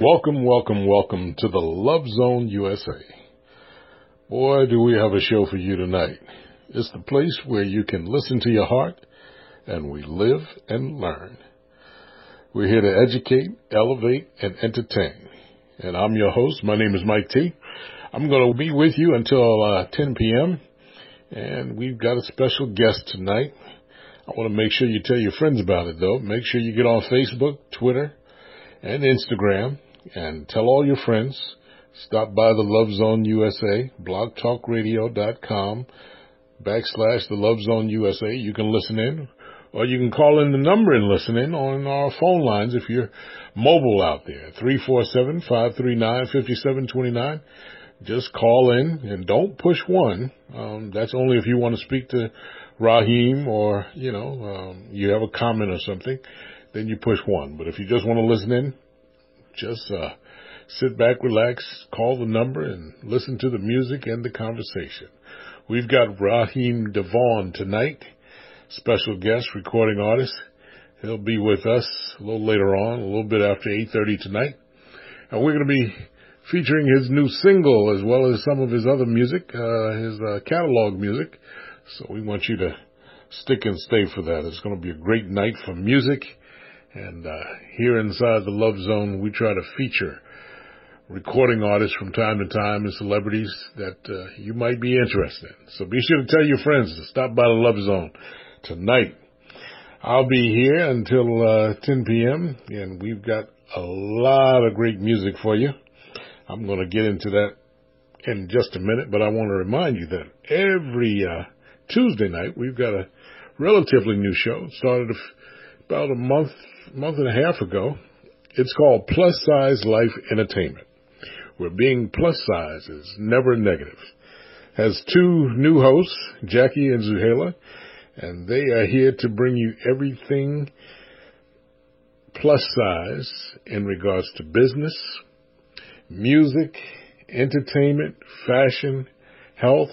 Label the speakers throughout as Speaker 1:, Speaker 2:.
Speaker 1: Welcome, welcome, welcome to the Love Zone USA. Boy, do we have a show for you tonight. It's the place where you can listen to your heart and we live and learn. We're here to educate, elevate, and entertain. And I'm your host. My name is Mike T. I'm going to be with you until uh, 10 p.m. And we've got a special guest tonight. I want to make sure you tell your friends about it though. Make sure you get on Facebook, Twitter, and Instagram and tell all your friends. Stop by the Love Zone USA, blogtalkradio.com backslash the Love Zone USA. You can listen in or you can call in the number and listen in on our phone lines if you're mobile out there. 347-539-5729. Just call in and don't push one. Um, that's only if you want to speak to Raheem or, you know, um, you have a comment or something, then you push one. But if you just want to listen in, just, uh, sit back, relax, call the number and listen to the music and the conversation. We've got Raheem Devaughn tonight, special guest recording artist. He'll be with us a little later on, a little bit after 8.30 tonight. And we're going to be featuring his new single as well as some of his other music, uh, his uh, catalog music. So we want you to stick and stay for that. It's going to be a great night for music. And uh, here inside the Love Zone, we try to feature recording artists from time to time and celebrities that uh, you might be interested in. So be sure to tell your friends to stop by the Love Zone tonight. I'll be here until uh, 10 p.m. and we've got a lot of great music for you. I'm going to get into that in just a minute, but I want to remind you that every uh, Tuesday night we've got a relatively new show. It started about a month, month and a half ago. It's called Plus Size Life Entertainment, where being plus size is never negative. Has two new hosts, Jackie and Zuhaila, and they are here to bring you everything plus size in regards to business, music, entertainment, fashion, health,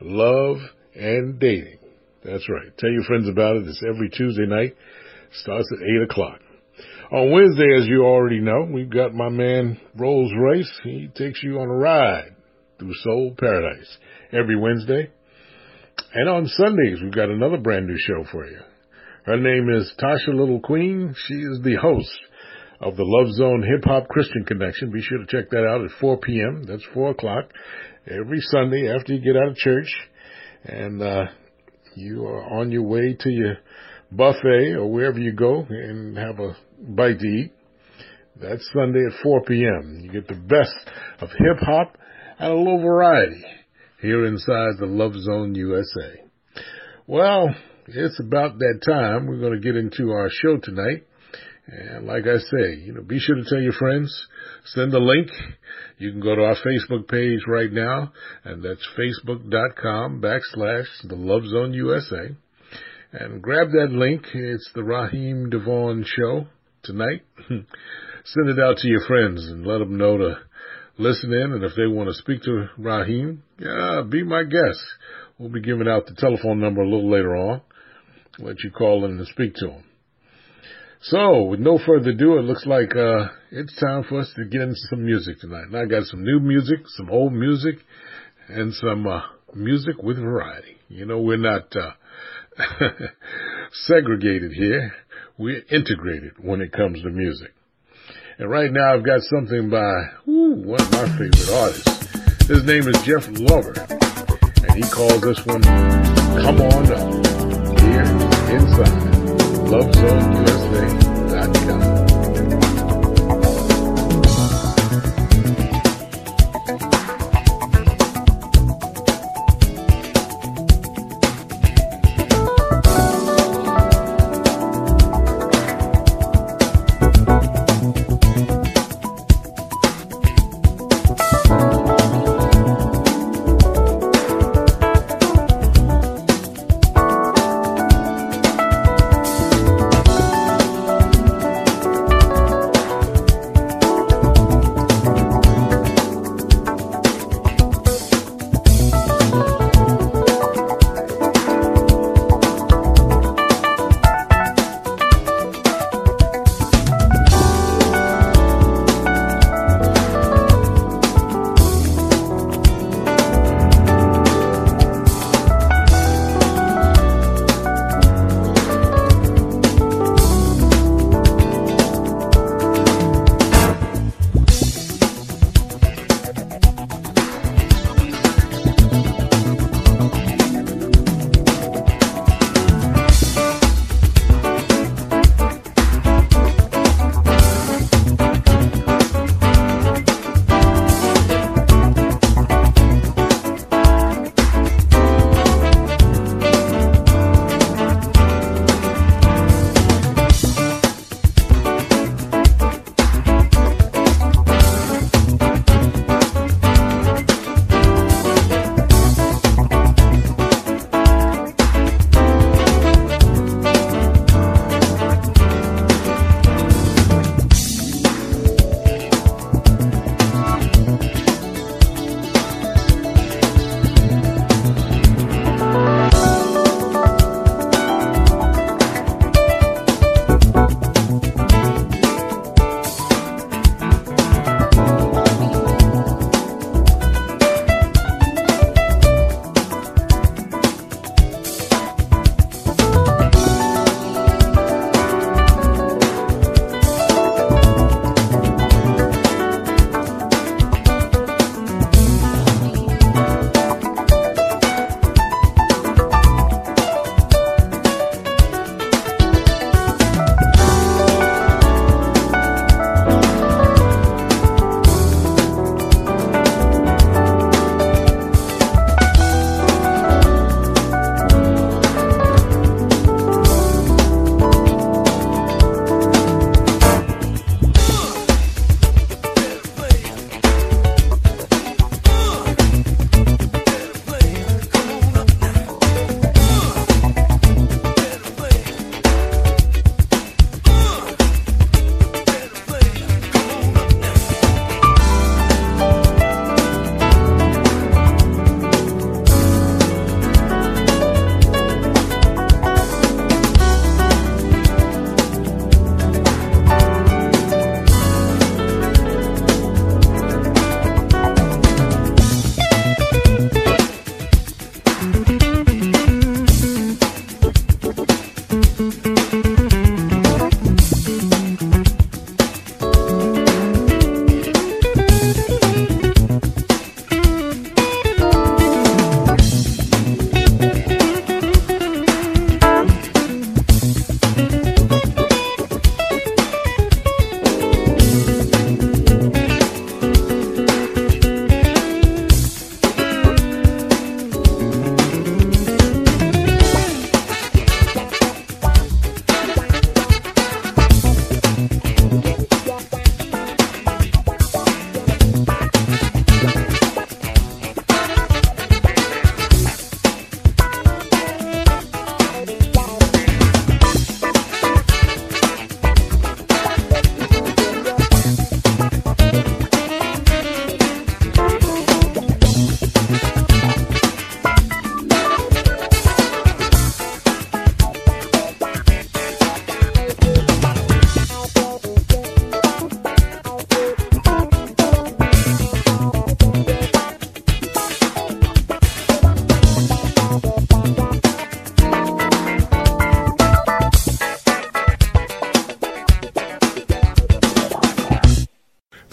Speaker 1: love, and dating. That's right. Tell your friends about it. It's every Tuesday night. Starts at 8 o'clock. On Wednesday, as you already know, we've got my man Rolls Royce. He takes you on a ride through Soul Paradise every Wednesday. And on Sundays, we've got another brand new show for you. Her name is Tasha Little Queen. She is the host of the Love Zone Hip Hop Christian Connection. Be sure to check that out at 4 p.m. That's 4 o'clock every Sunday after you get out of church and, uh, you are on your way to your buffet or wherever you go and have a bite to eat. That's Sunday at 4 p.m. You get the best of hip hop and a little variety here inside the Love Zone USA. Well, it's about that time. We're going to get into our show tonight. And like I say, you know, be sure to tell your friends, send a link. You can go to our Facebook page right now, and that's facebook.com backslash the Love Zone USA. And grab that link. It's the Raheem Devaughn show tonight. send it out to your friends and let them know to listen in. And if they want to speak to Raheem, yeah, be my guest. We'll be giving out the telephone number a little later on. Let you call in and speak to him. So, with no further ado, it looks like uh, it's time for us to get into some music tonight. And I got some new music, some old music, and some uh, music with variety. You know, we're not uh, segregated here. We're integrated when it comes to music. And right now, I've got something by ooh, one of my favorite artists. His name is Jeff Lorber, and he calls this one "Come On Up." Here inside LoveZoneUSA.com.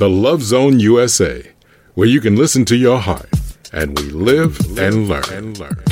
Speaker 1: The Love Zone USA, where you can listen to your heart and we live and learn. And learn.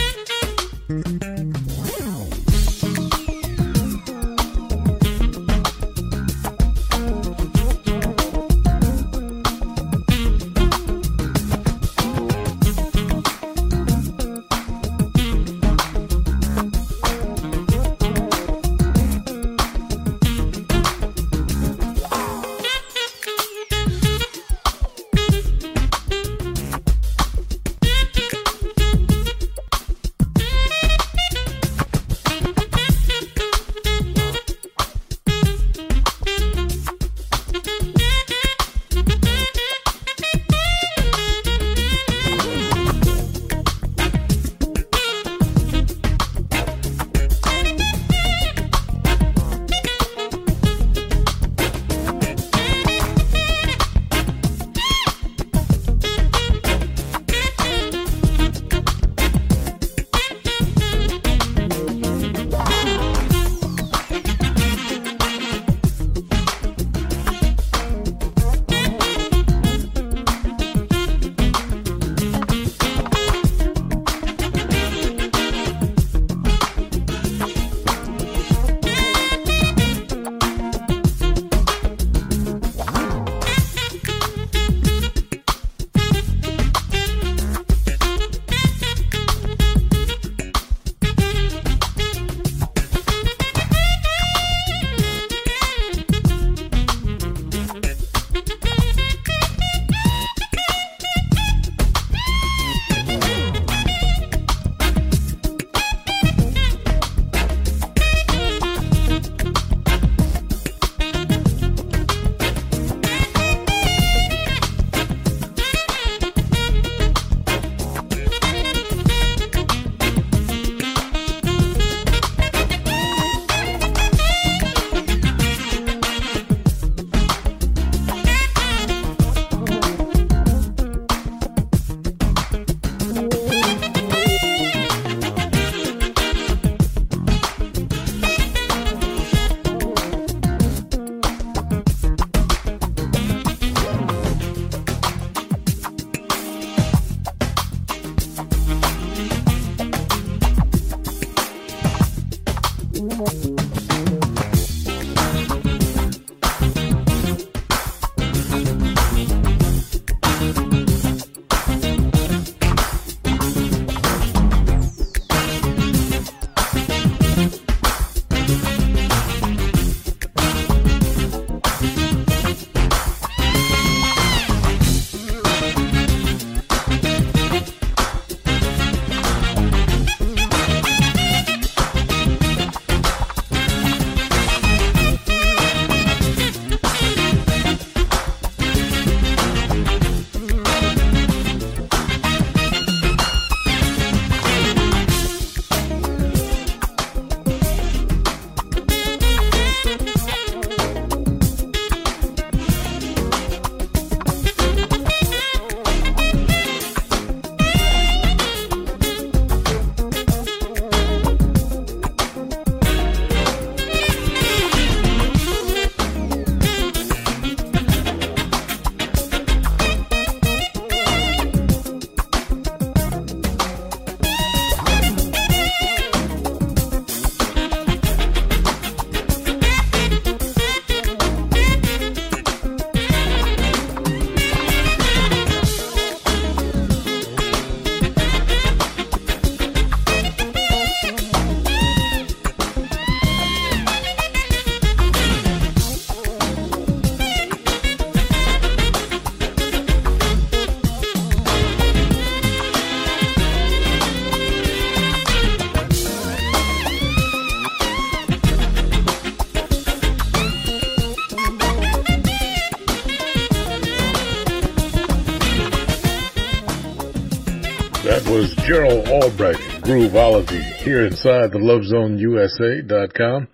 Speaker 1: Albright, Grooveology, here inside the LoveZoneUSA.com.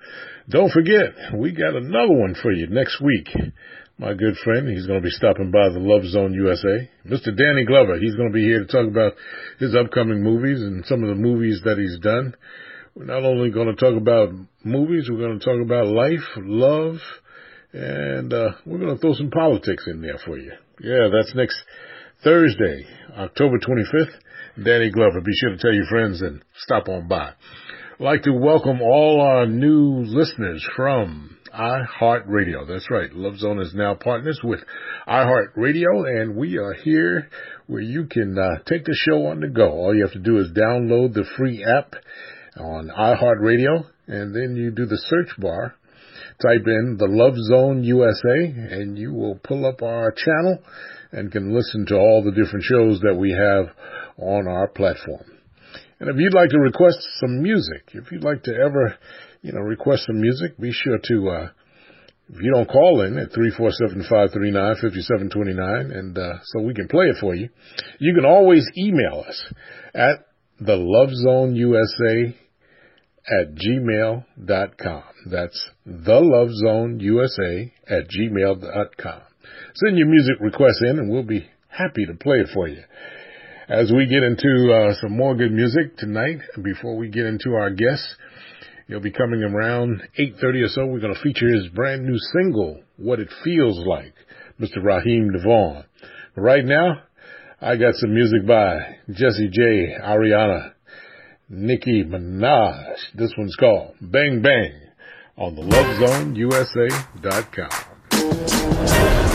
Speaker 1: Don't forget, we got another one for you next week. My good friend, he's going to be stopping by the Love Zone USA. Mr. Danny Glover, he's going to be here to talk about his upcoming movies and some of the movies that he's done. We're not only going to talk about movies, we're going to talk about life, love, And uh, we're going to throw some politics in there for you. Yeah, that's next Thursday, October 25th. Danny Glover. Be sure to tell your friends and stop on by. I'd like to welcome all our new listeners from iHeartRadio. That's right. Love Zone is now partners with iHeartRadio, and we are here where you can uh, take the show on the go. All you have to do is download the free app on iHeartRadio, and then you do the search bar type in the Love Zone USA and you will pull up our channel and can listen to all the different shows that we have on our platform. And if you'd like to request some music, if you'd like to ever, you know, request some music, be sure to, uh, if you don't call in at 347-539-5729 and, uh, so we can play it for you, you can always email us at the Love Zone USA at gmail.com. That's the Love Zone USA at gmail.com. Send your music requests in and we'll be happy to play it for you. As we get into uh, some more good music tonight, before we get into our guests, he'll be coming around 8.30 or so. We're going to feature his brand new single, What It Feels Like, Mr. Raheem Devaughn. But right now, I got some music by Jessie J, Ariana, Nicki Minaj. This one's called Bang Bang on the LoveZoneUSA.com.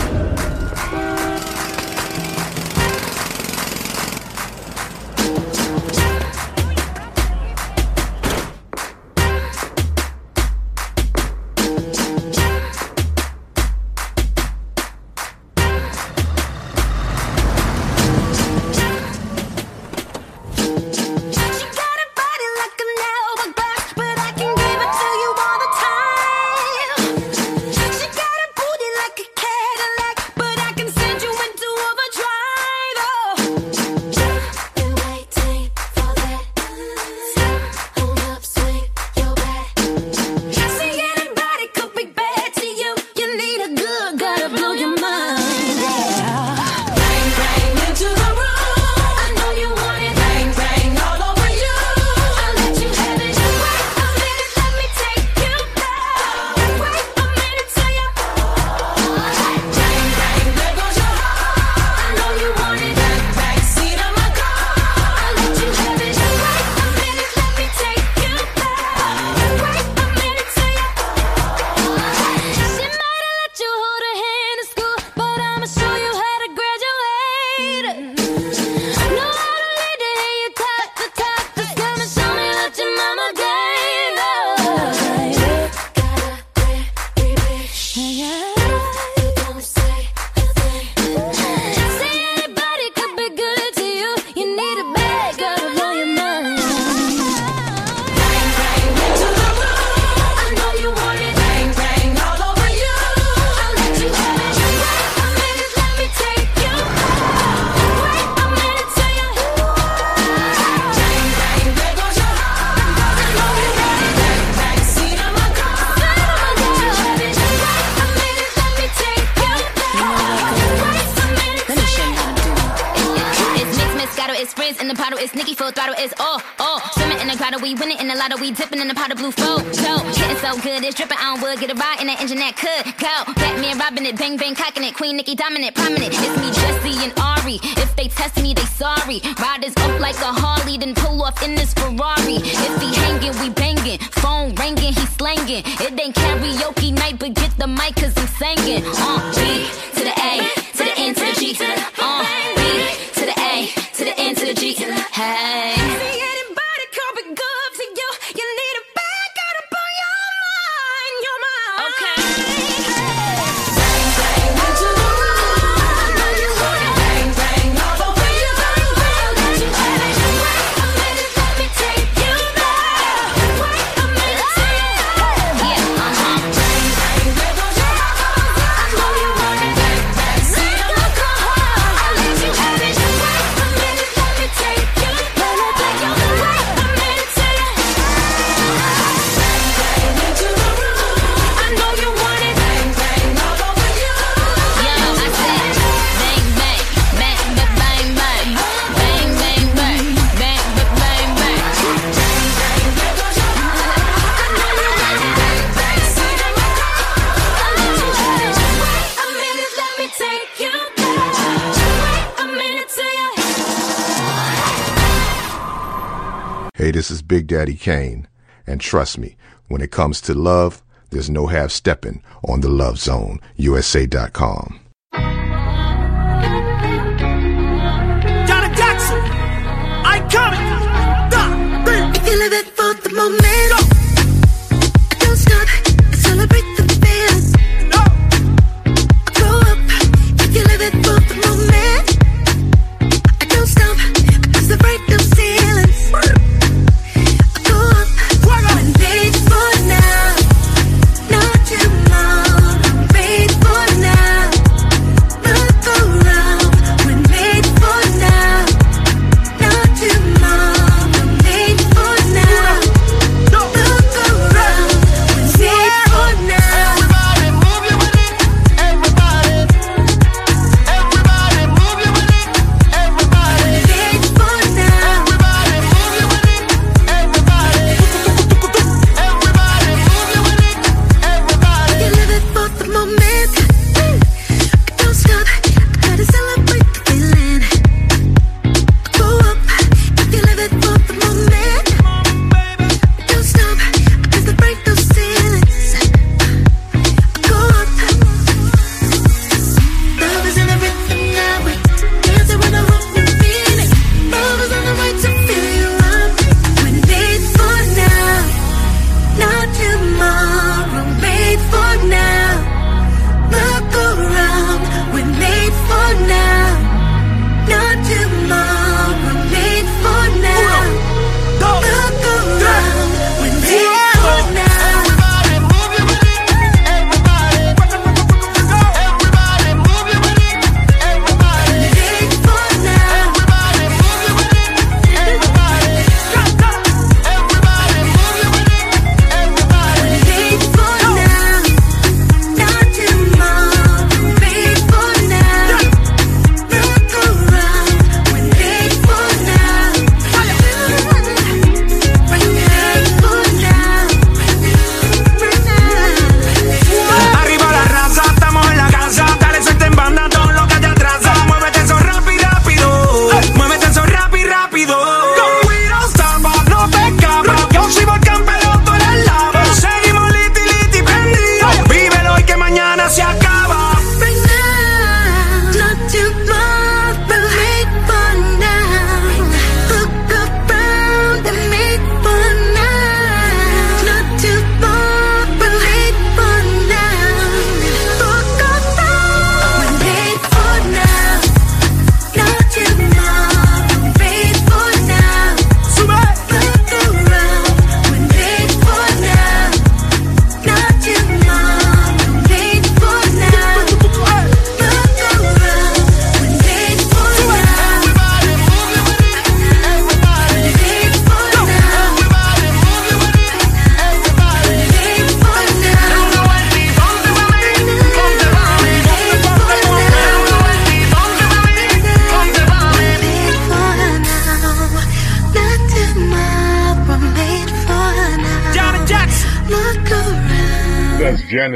Speaker 2: Big Daddy Kane. And trust me, when it comes to love, there's no half stepping on the Love Zone, USA.com.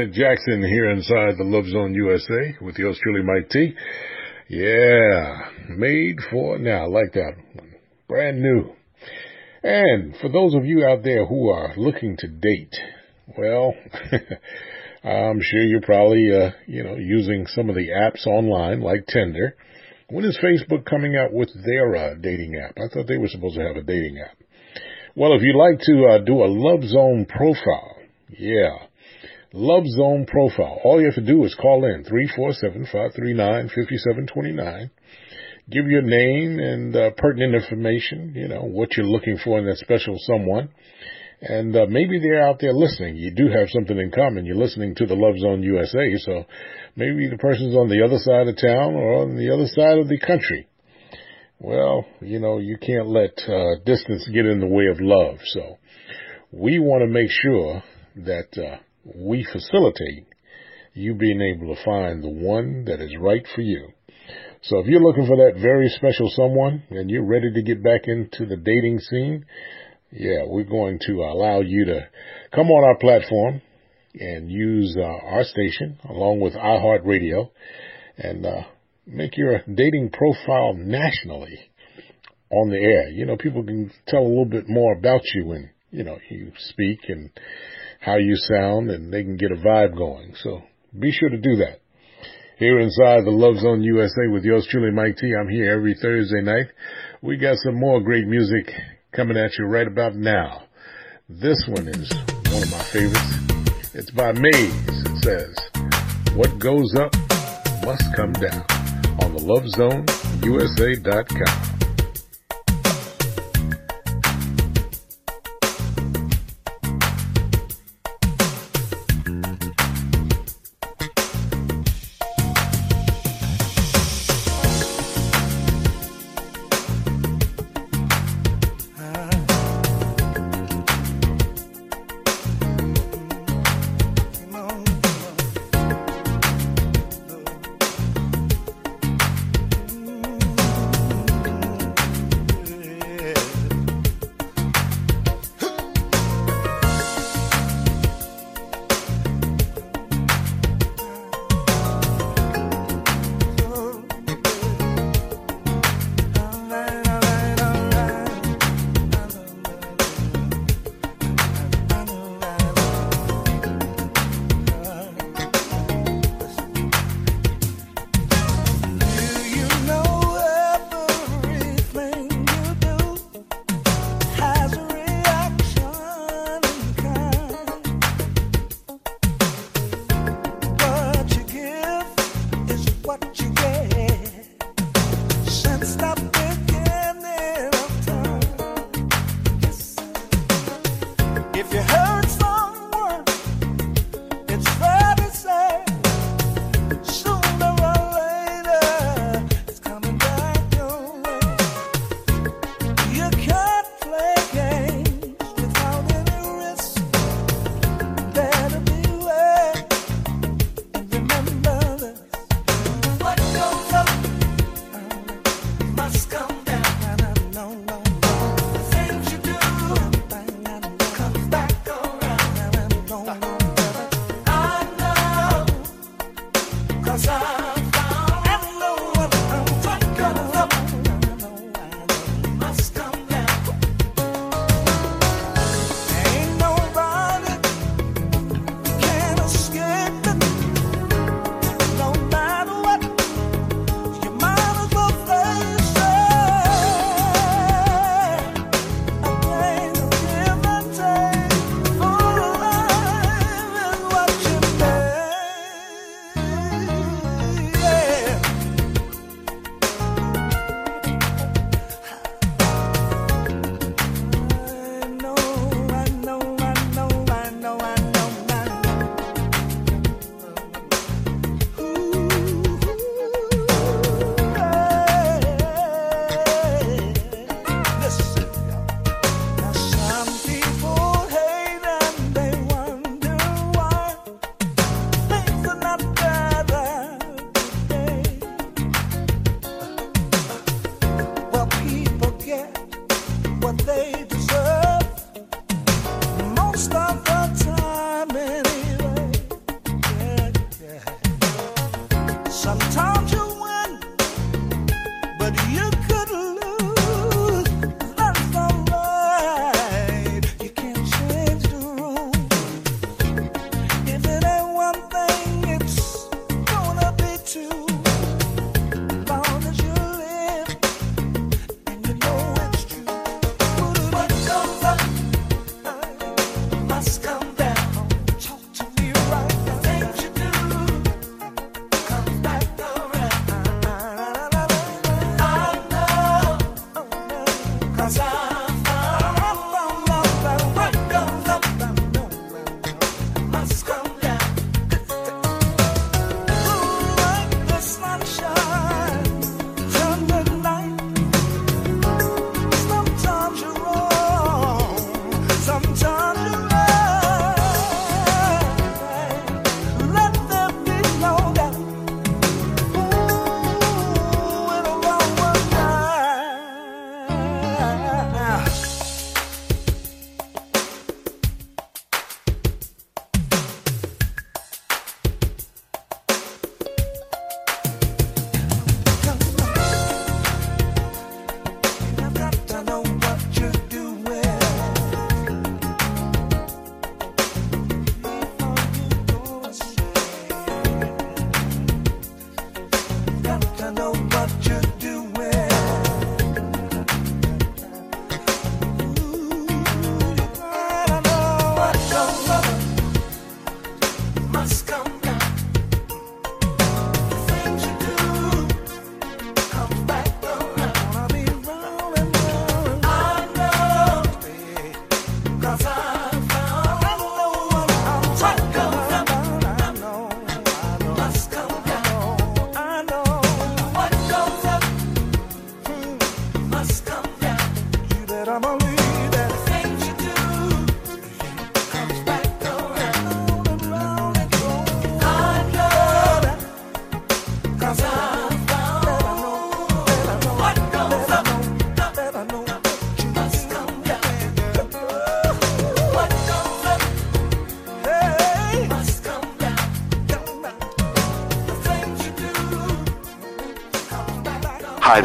Speaker 1: Janet Jackson here inside the Love Zone USA with yours truly, Mike T. Yeah, made for now. I like that one. Brand new. And for those of you out there who are looking to date, well, I'm sure you're probably, uh, you know, using some of the apps online like Tinder. When is Facebook coming out with their uh, dating app? I thought they were supposed to have a dating app. Well, if you'd like to uh, do a Love Zone profile, yeah, Love Zone profile. All you have to do is call in 347-539-5729. Give your name and uh, pertinent information, you know, what you're looking for in that special someone. And uh, maybe they're out there listening. You do have something in common. You're listening to the Love Zone USA, so maybe the person's on the other side of town or on the other side of the country. Well, you know, you can't let uh, distance get in the way of love. So we want to make sure that uh, we facilitate you being able to find the one that is right for you. So if you're looking for that very special someone and you're ready to get back into the dating scene, yeah, we're going to allow you to come on our platform and use uh, our station along with iHeartRadio and uh, make your dating profile nationally
Speaker 3: on the air. You know, people can tell a little bit more about you when, you know, you speak and how you sound and they can get a vibe going. So be sure to do that. Here inside the Love Zone USA with yours truly, Mike T. I'm here every Thursday night. We got some more great music coming at you right about now. This one is one of my favorites. It's by Maze. It says, What goes up must come down on the Love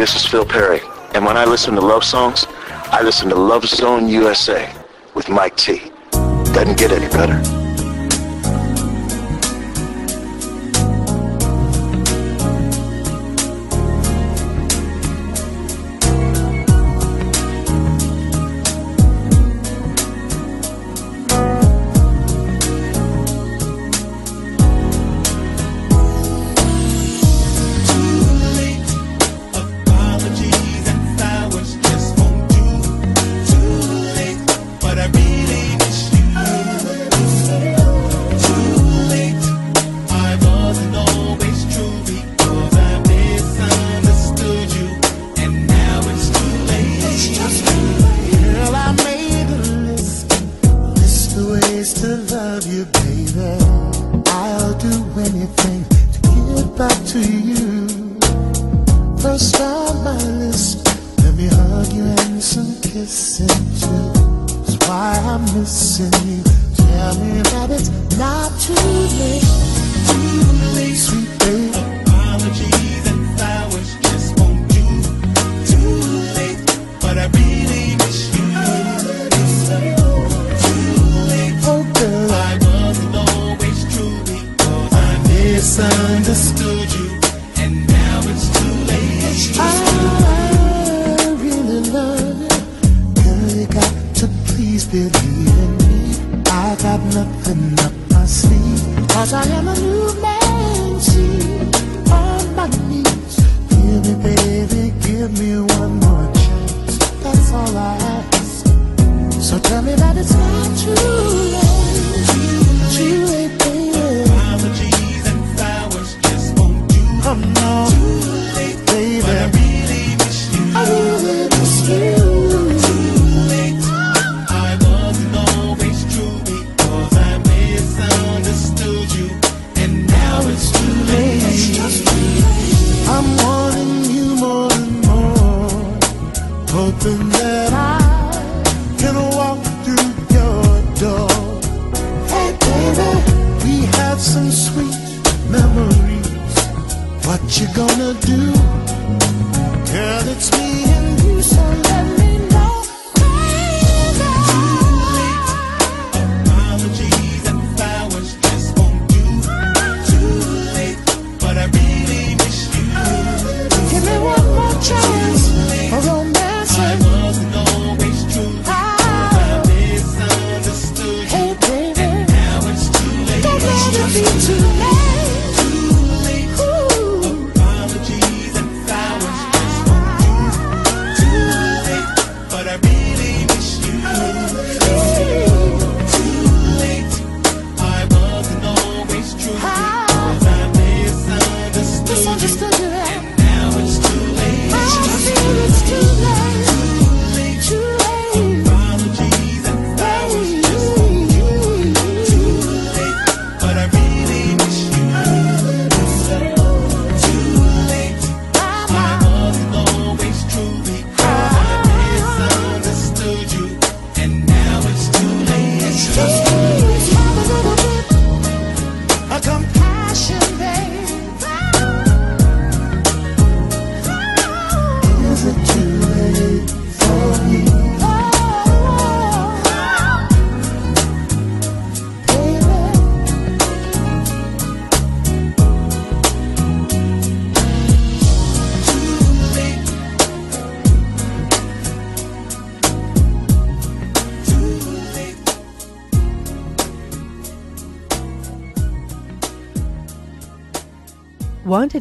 Speaker 4: this
Speaker 5: is Phil Perry. And when I listen to love songs, I listen to Love Zone USA with Mike T. Doesn't get any better.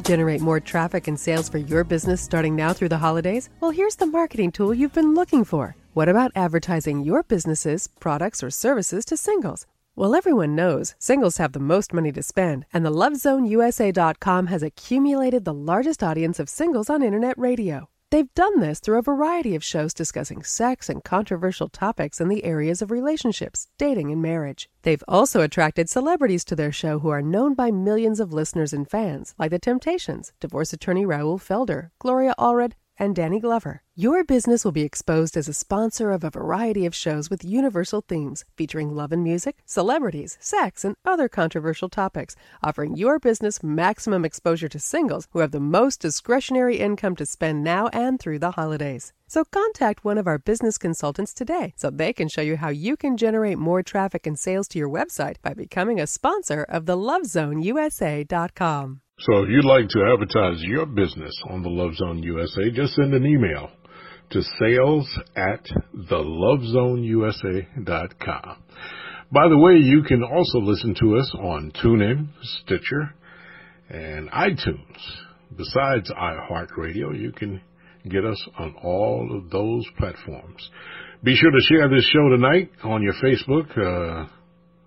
Speaker 6: Generate more traffic and sales for your business starting now through the holidays? Well, here's the marketing tool you've been looking for. What about advertising your businesses, products, or services to singles? Well, everyone knows singles have the most money to spend, and the LoveZoneUSA.com has accumulated the largest audience of singles on internet radio. They've done this through a variety of shows discussing sex and controversial topics in the areas of relationships, dating, and marriage. They've also attracted celebrities to their show who are known by millions of listeners and fans, like The Temptations, divorce attorney Raoul Felder, Gloria Allred, and Danny Glover. Your business will be exposed as a sponsor of a variety of shows with universal themes featuring love and music, celebrities, sex, and other controversial topics, offering your business maximum exposure to singles who have the most discretionary income to spend now and through the holidays. So contact one of our business consultants today so they can show you how you can generate more traffic and sales to your website by becoming a sponsor of the lovezoneusa.com.
Speaker 1: So if you'd like to advertise your business on the Love Zone USA, just send an email to sales at thelovezoneusa.com. By the way, you can also listen to us on TuneIn, Stitcher, and iTunes. Besides iHeartRadio, you can get us on all of those platforms. Be sure to share this show tonight on your Facebook. Uh,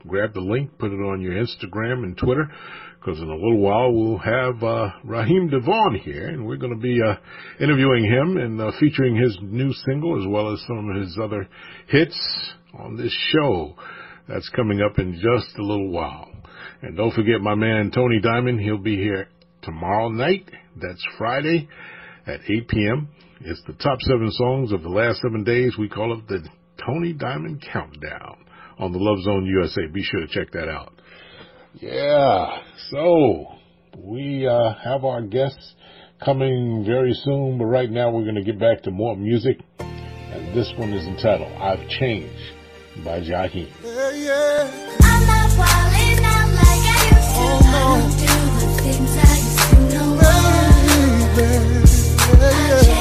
Speaker 1: grab the link, put it on your Instagram and Twitter, because in a little while we'll have uh, Raheem Devaughn here, and we're going to be uh, interviewing him and uh, featuring his new single as well as some of his other hits on this show. That's coming up in just a little while. And don't forget my man Tony Diamond, he'll be here tomorrow night. That's Friday at 8 p.m. It's the top seven songs of the last seven days. We call it the Tony Diamond Countdown on the Love Zone USA. Be sure to check that out. Yeah, so we uh, have our guests coming very soon, but right now we're going to get back to more music. And this one is entitled I've Changed by Jaheim.
Speaker 7: Yeah, yeah.
Speaker 8: I'm not wildin' out like I used to. I don't do the things I used to no more. I changed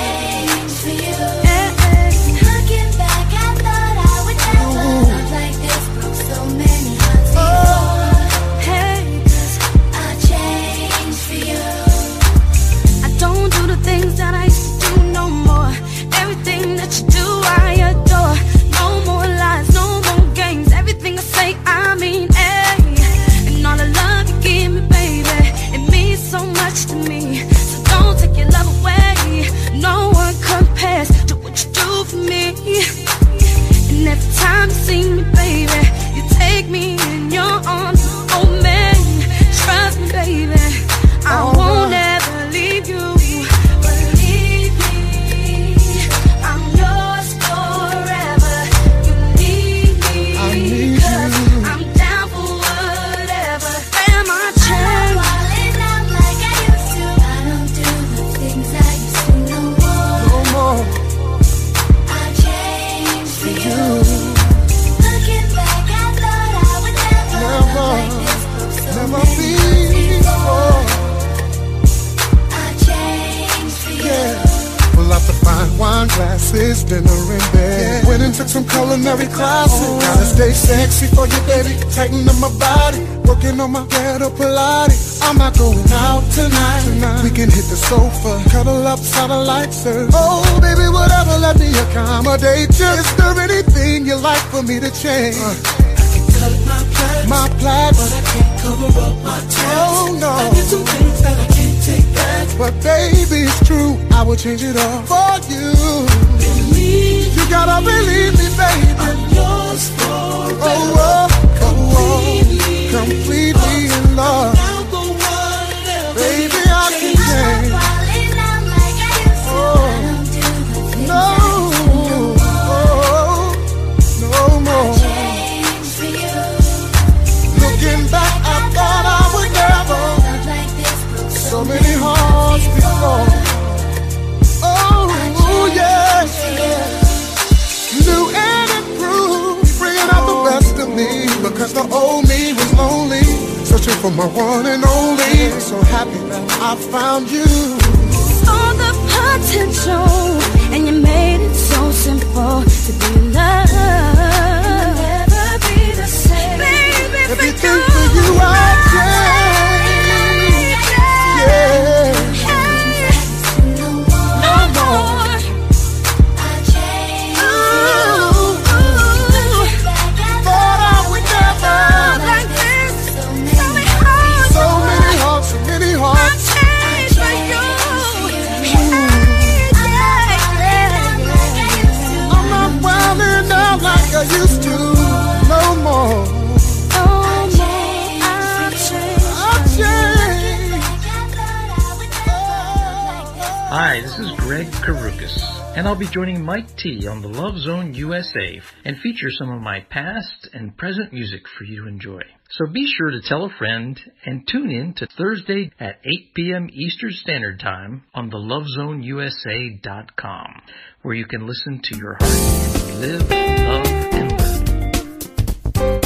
Speaker 9: to
Speaker 7: change?
Speaker 10: my plans,
Speaker 7: My plans.
Speaker 10: but I can't cover up my tracks.
Speaker 7: Oh, no.
Speaker 10: I did some things that I can't take back.
Speaker 7: But baby, it's true. I will change it all for you.
Speaker 11: Joining Mike T on the Love Zone USA and feature some of my past and present music for you to enjoy. So be sure to tell a friend and tune in to Thursday at 8 p.m. Eastern Standard Time on the lovezoneusa.com, where you can listen to your heart live, love, and learn.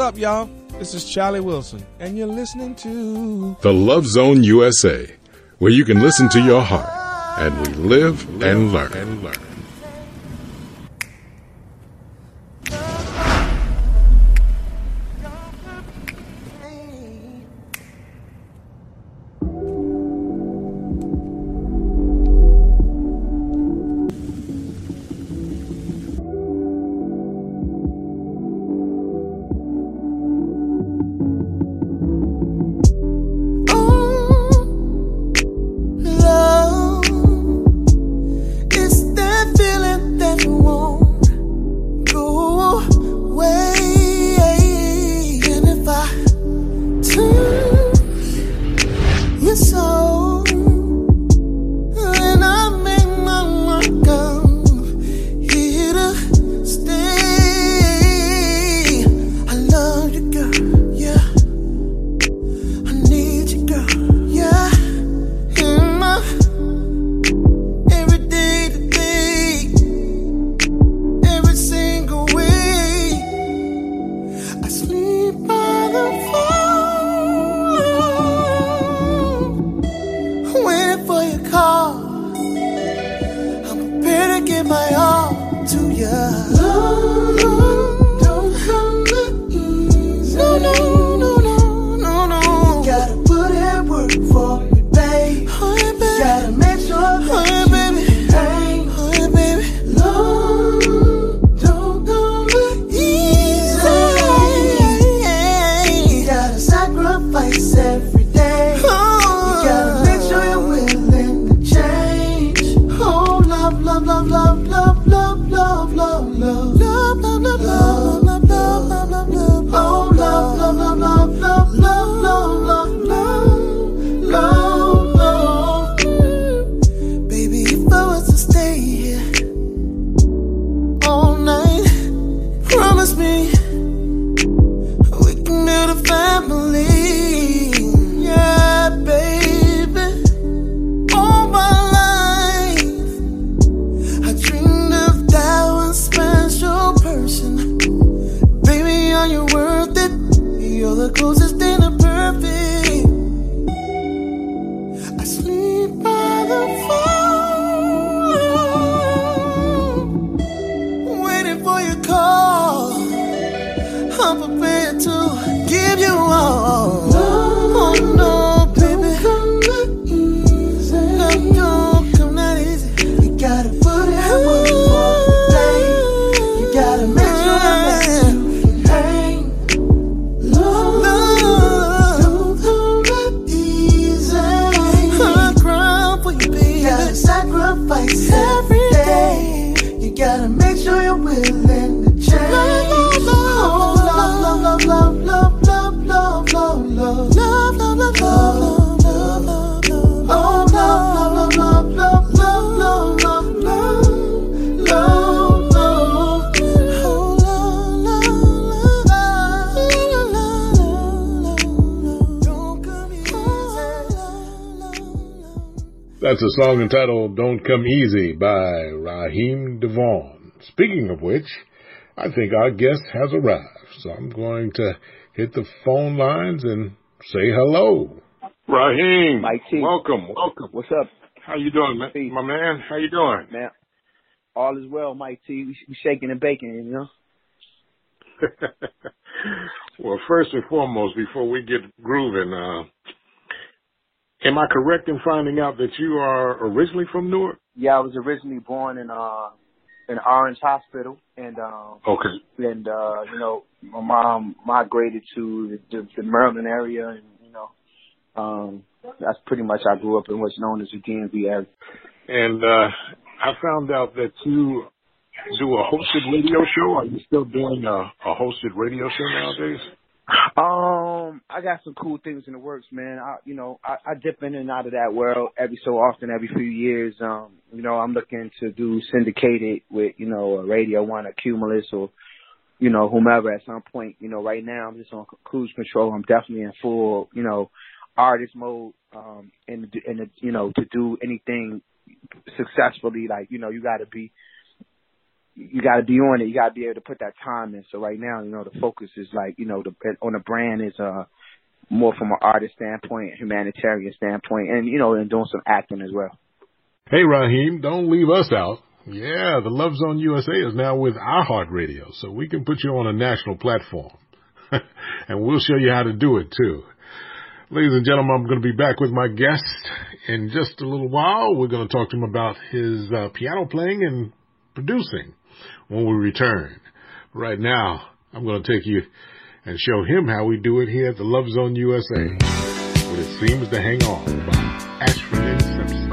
Speaker 3: Up, y'all? This is Charlie Wilson, and you're listening to
Speaker 12: The Love Zone USA, where you can listen to your heart, and we live and learn. And learn.
Speaker 1: Song entitled Don't Come Easy by Raheem Devaughn. Speaking of which, I think our guest has arrived. So I'm going to hit the phone lines and say hello. Raheem,
Speaker 13: Mike T.
Speaker 1: welcome, welcome.
Speaker 13: What's up?
Speaker 1: How you doing, man? my man? How you doing?
Speaker 13: Man, all is well, Mike T. We, we shaking and baking, you know.
Speaker 1: well, first and foremost, before we get grooving, uh, am I correct in finding out that you are originally from Newark?
Speaker 13: Yeah, I was originally born in uh in Orange Hospital, and um,
Speaker 1: Okay.
Speaker 13: and uh, you know, my mom migrated to the, the the Maryland area, and you know, um, that's pretty much I grew up in what's known as the DMV area.
Speaker 1: And uh, I found out that you do a hosted radio show. Are you still doing a, a hosted radio show nowadays?
Speaker 13: Um, I got some cool things in the works, man. I, you know, I, I dip in and out of that world every so often, every few years. Um, you know, I'm looking to do syndicated with, you know, a Radio One, a Cumulus, or, you know, whomever at some point. You know, right now I'm just on cruise control. I'm definitely in full, you know, artist mode. Um, and and you know, to do anything successfully, like you know, you got to be you got to be on it. You got to be able to put that time in. So right now, you know, the focus is like, you know, the on the brand is uh more from an artist standpoint, humanitarian standpoint, and you know, and doing some acting as well.
Speaker 1: Hey, Raheem, don't leave us out. Yeah, the Love Zone USA is now with iHeartRadio, so we can put you on a national platform. and we'll show you how to do it too. Ladies and gentlemen, I'm going to be back with my guest in just a little while. We're going to talk to him about his uh, piano playing and producing when we return. Right now, I'm going to take you and show him how we do it here at the Love Zone USA with It Seems to Hang On by Ashford and Simpson.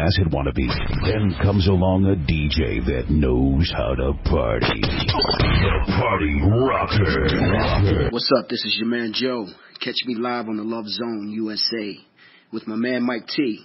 Speaker 14: Dumbass wannabe. Then comes along a DJ that knows how to party. The Party Rocker.
Speaker 15: What's up? This is your man Joe. Catch me live on the Love Zone USA with my man Mike T.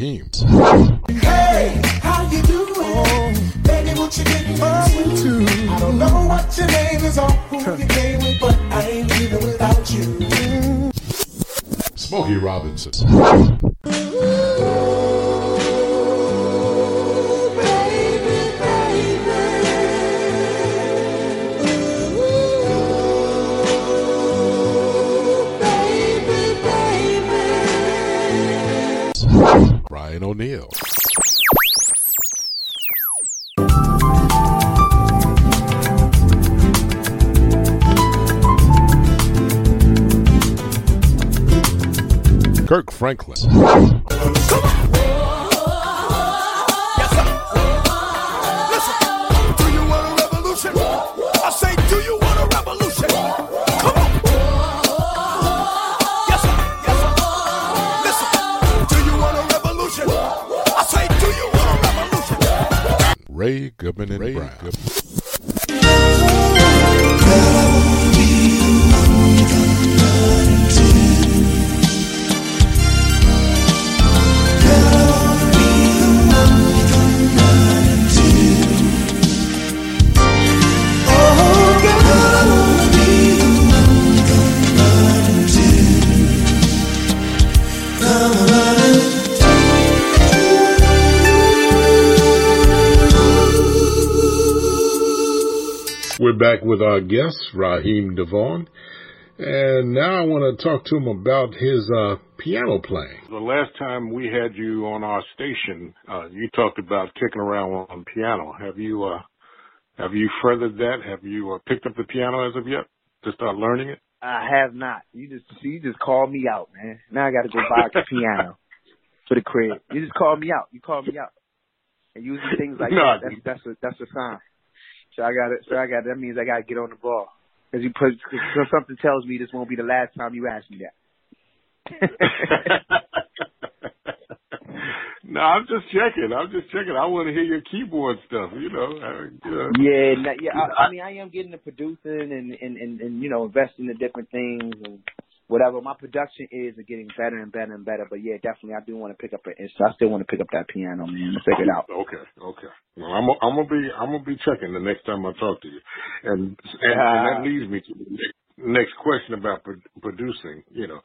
Speaker 1: Jaheim.
Speaker 3: Hey, how you doing? Baby, what you getting into? I don't know what your name is or who you came with, but I ain't leaving without you.
Speaker 1: Smokey Robinson. O'Neal. Kirk Franklin. Guest, Devaughn. And now I want to talk to him about his uh, piano playing. The last time we had you on our station, uh, you talked about kicking around on piano. Have you uh, have you furthered that? Have you uh, picked up the piano as of yet to start learning it?
Speaker 13: I have not. You just you just called me out, man. Now I got to go buy a piano for the crib. You just called me out. You called me out. And usually things like
Speaker 1: No,
Speaker 13: that, that's that's a that's a sign. So I got it. So I got that means I got to get on the ball. Because you put cause something tells me this won't be the last time you ask me that.
Speaker 1: No, I'm just checking. I'm just checking. I want to hear your keyboard stuff. You know. I, you know.
Speaker 13: Yeah, yeah. I, I mean, I am getting into producing and, and and and you know investing in different things and whatever. My production is getting better and better and better. But yeah, definitely, I do want to pick up an instrument. I still want to pick up that piano, man, to figure it out.
Speaker 1: Okay, okay. Well, I'm I'm gonna be I'm gonna be checking the next time I talk to you, and and, and that uh-huh. leads me to the next, next question about pro- producing. You know,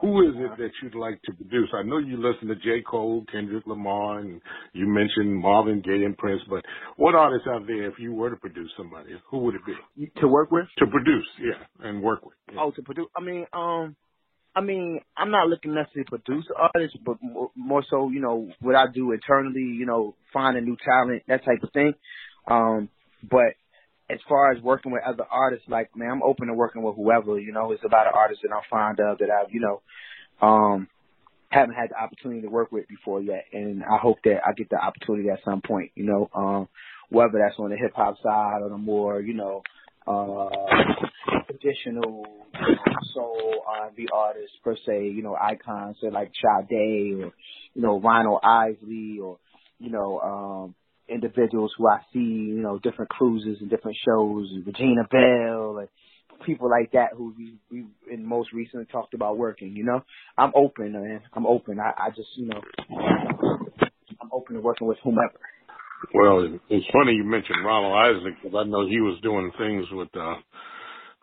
Speaker 1: who is it that you'd like to produce? I know you listen to J. Cole, Kendrick Lamar, and you mentioned Marvin Gaye and Prince, but what artists out there, if you were to produce somebody, who would it be?
Speaker 13: To work with?
Speaker 1: To produce, yeah, and work with.
Speaker 13: Oh, to produce. I mean, um, I mean, I'm not looking necessarily to produce artists, but more, more so, you know, what I do internally, you know, finding new talent, that type of thing. Um, but as far as working with other artists, like man, I'm open to working with whoever. You know, it's about an artist that I'm fond of that I've, you know, um, haven't had the opportunity to work with before yet, and I hope that I get the opportunity at some point. You know, um, whether that's on the hip hop side or the more, you know, uh, traditional soul R&B artists per se. You know, icons so like Sade or you know Ronald Isley or you know. um individuals who I see, you know, different cruises and different shows, and Regina Belle and people like that who we we in most recently talked about working, you know. I'm open, man. I'm open. I, I just, you know, I'm open to working with whomever.
Speaker 1: Well, it's funny you mentioned Ronald Isley because I know he was doing things with uh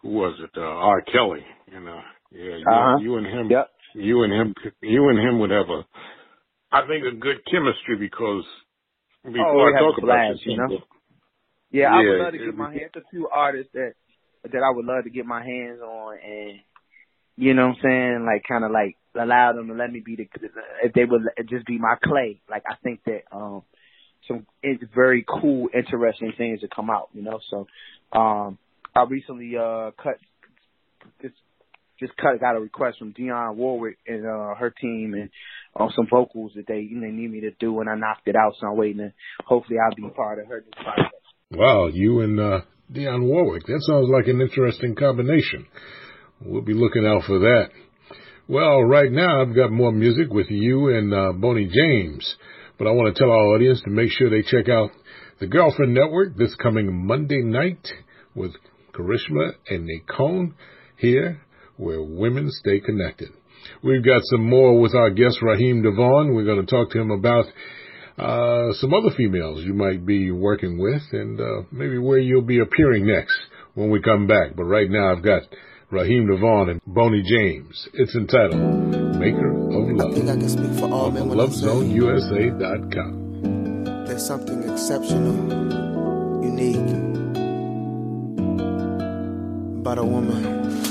Speaker 1: who was it? Uh, R. Kelly. You know, yeah, you,
Speaker 13: Uh-huh.
Speaker 1: you and him,
Speaker 13: Yep.
Speaker 1: you and him, you and him would have a, I think, a good chemistry because before
Speaker 13: oh,
Speaker 1: I talk
Speaker 13: a
Speaker 1: about
Speaker 13: blast,
Speaker 1: this,
Speaker 13: you know. Yeah, I would love to get my hands a few artists that that I would love to get my hands on and you know what I'm saying, like kind of like allow them to let me be the if they would just be my clay. Like I think that um some it's very cool, interesting things to come out, you know. So um I recently uh cut just just cut got a request from Dionne Warwick and uh her team and on some vocals that they know, need me to do and I knocked it out so I'm waiting to hopefully I'll be part of her project.
Speaker 1: Wow, you and uh, Dionne Warwick. That sounds like an interesting combination. We'll be looking out for that. Well, right now I've got more music with you and uh, Boney James, but I want to tell our audience to make sure they check out the Girlfriend Network this coming Monday night with Karishma and Nakone here where women stay connected. We've got some more with our guest Raheem Devaughn. We're going to talk to him about uh, some other females you might be working with and uh, maybe where you'll be appearing next when we come back. But right now I've got Raheem Devaughn and Boney James. It's entitled Maker of Love.
Speaker 16: I think I can speak for all men
Speaker 1: LoveZoneUSA.com.
Speaker 16: there's something exceptional, unique about a woman.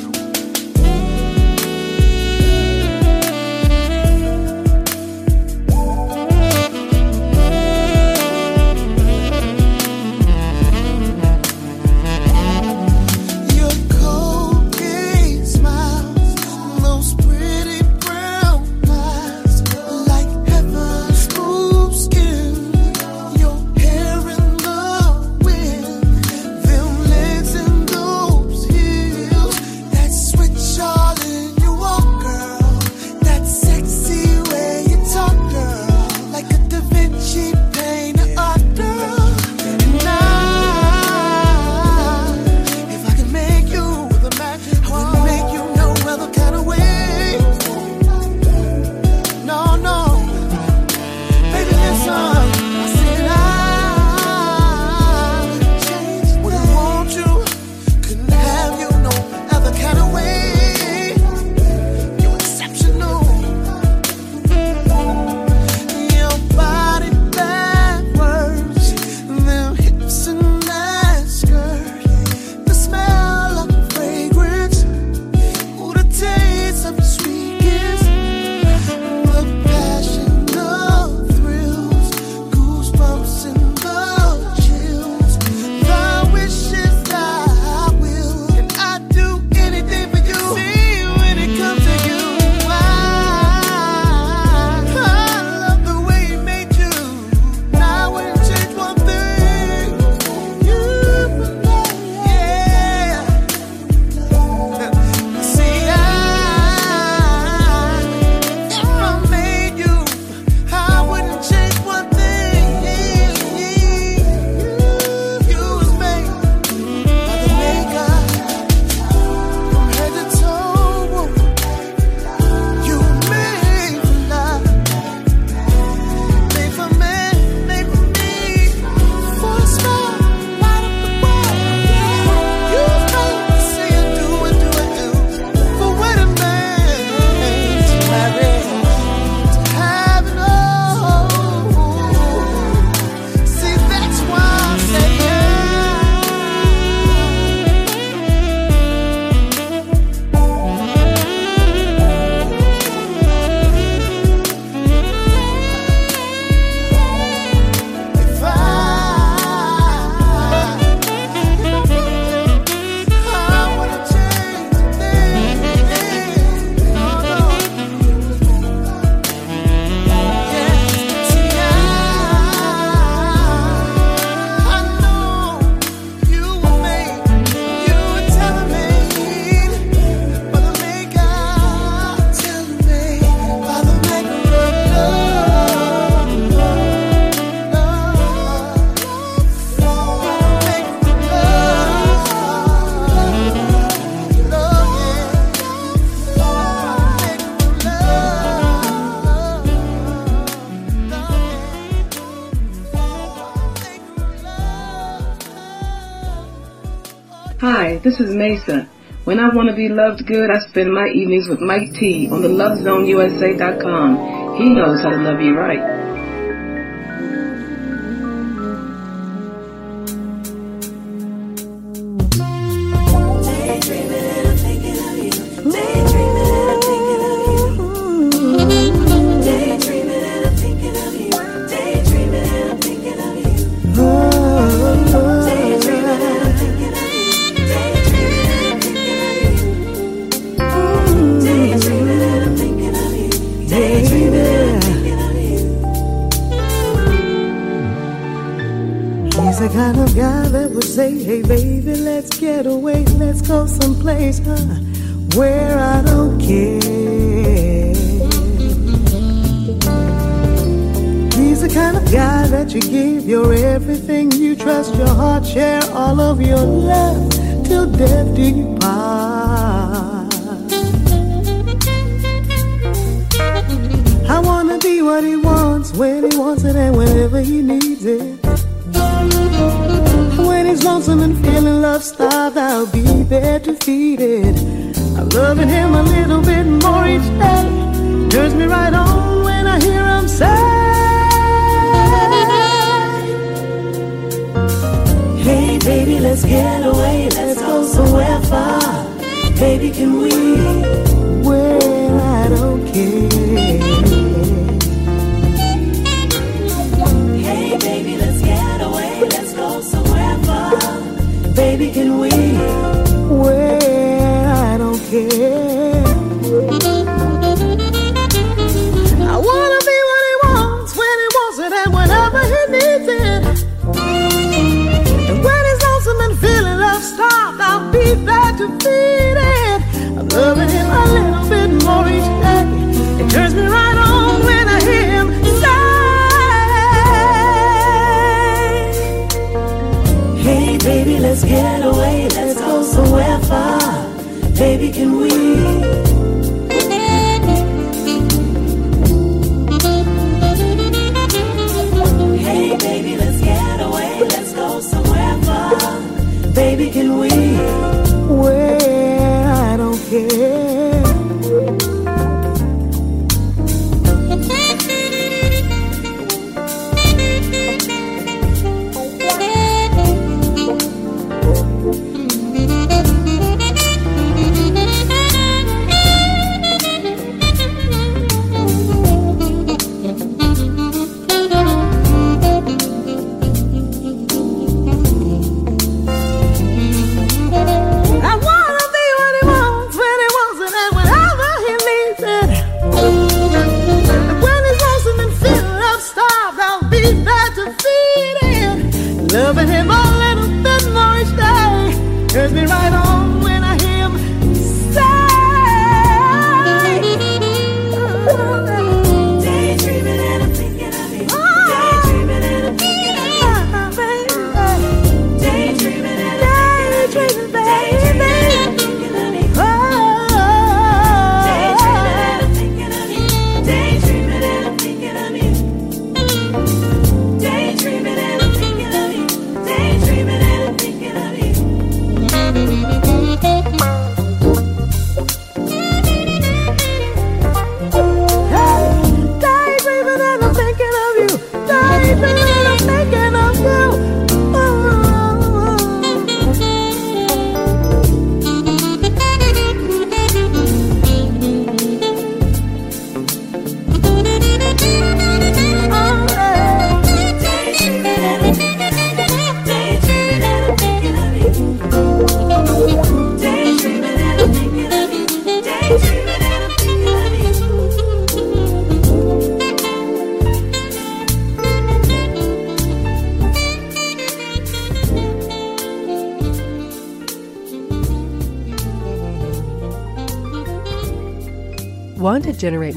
Speaker 17: is Mesa. When I want to be loved good, I spend my evenings with Mike T on the LoveZoneUSA.com. He knows how to love you right.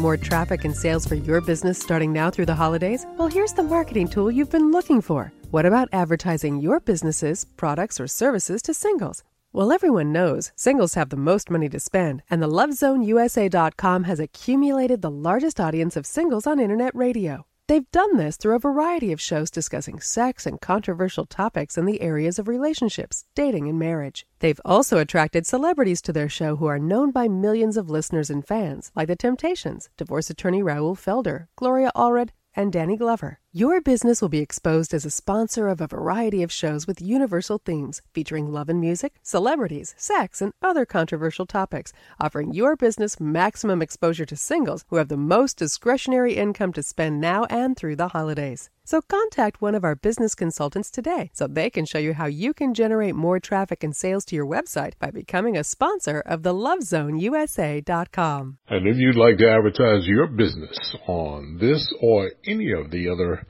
Speaker 18: more
Speaker 6: traffic and sales for your business starting now through the holidays? Well, here's the marketing tool you've been looking for. What about advertising your businesses, products, or services to singles? Well, everyone knows singles have the most money to spend, and the LoveZoneUSA.com has accumulated the largest audience of singles on internet radio. They've done this through a variety of shows discussing sex and controversial topics in the areas of relationships, dating, and marriage. They've also attracted celebrities to their show who are known by millions of listeners and fans, like The Temptations, divorce attorney Raoul Felder, Gloria Allred, and Danny Glover. Your business will be exposed as a sponsor of a variety of shows with universal themes featuring love and music, celebrities, sex, and other controversial topics, offering your business maximum exposure to singles who have the most discretionary income to spend now and through the holidays. So contact one of our business consultants today so they can show you how you can generate more traffic and sales to your website by becoming a sponsor of the lovezoneusa.com.
Speaker 1: And if you'd like to advertise your business on this or any of the other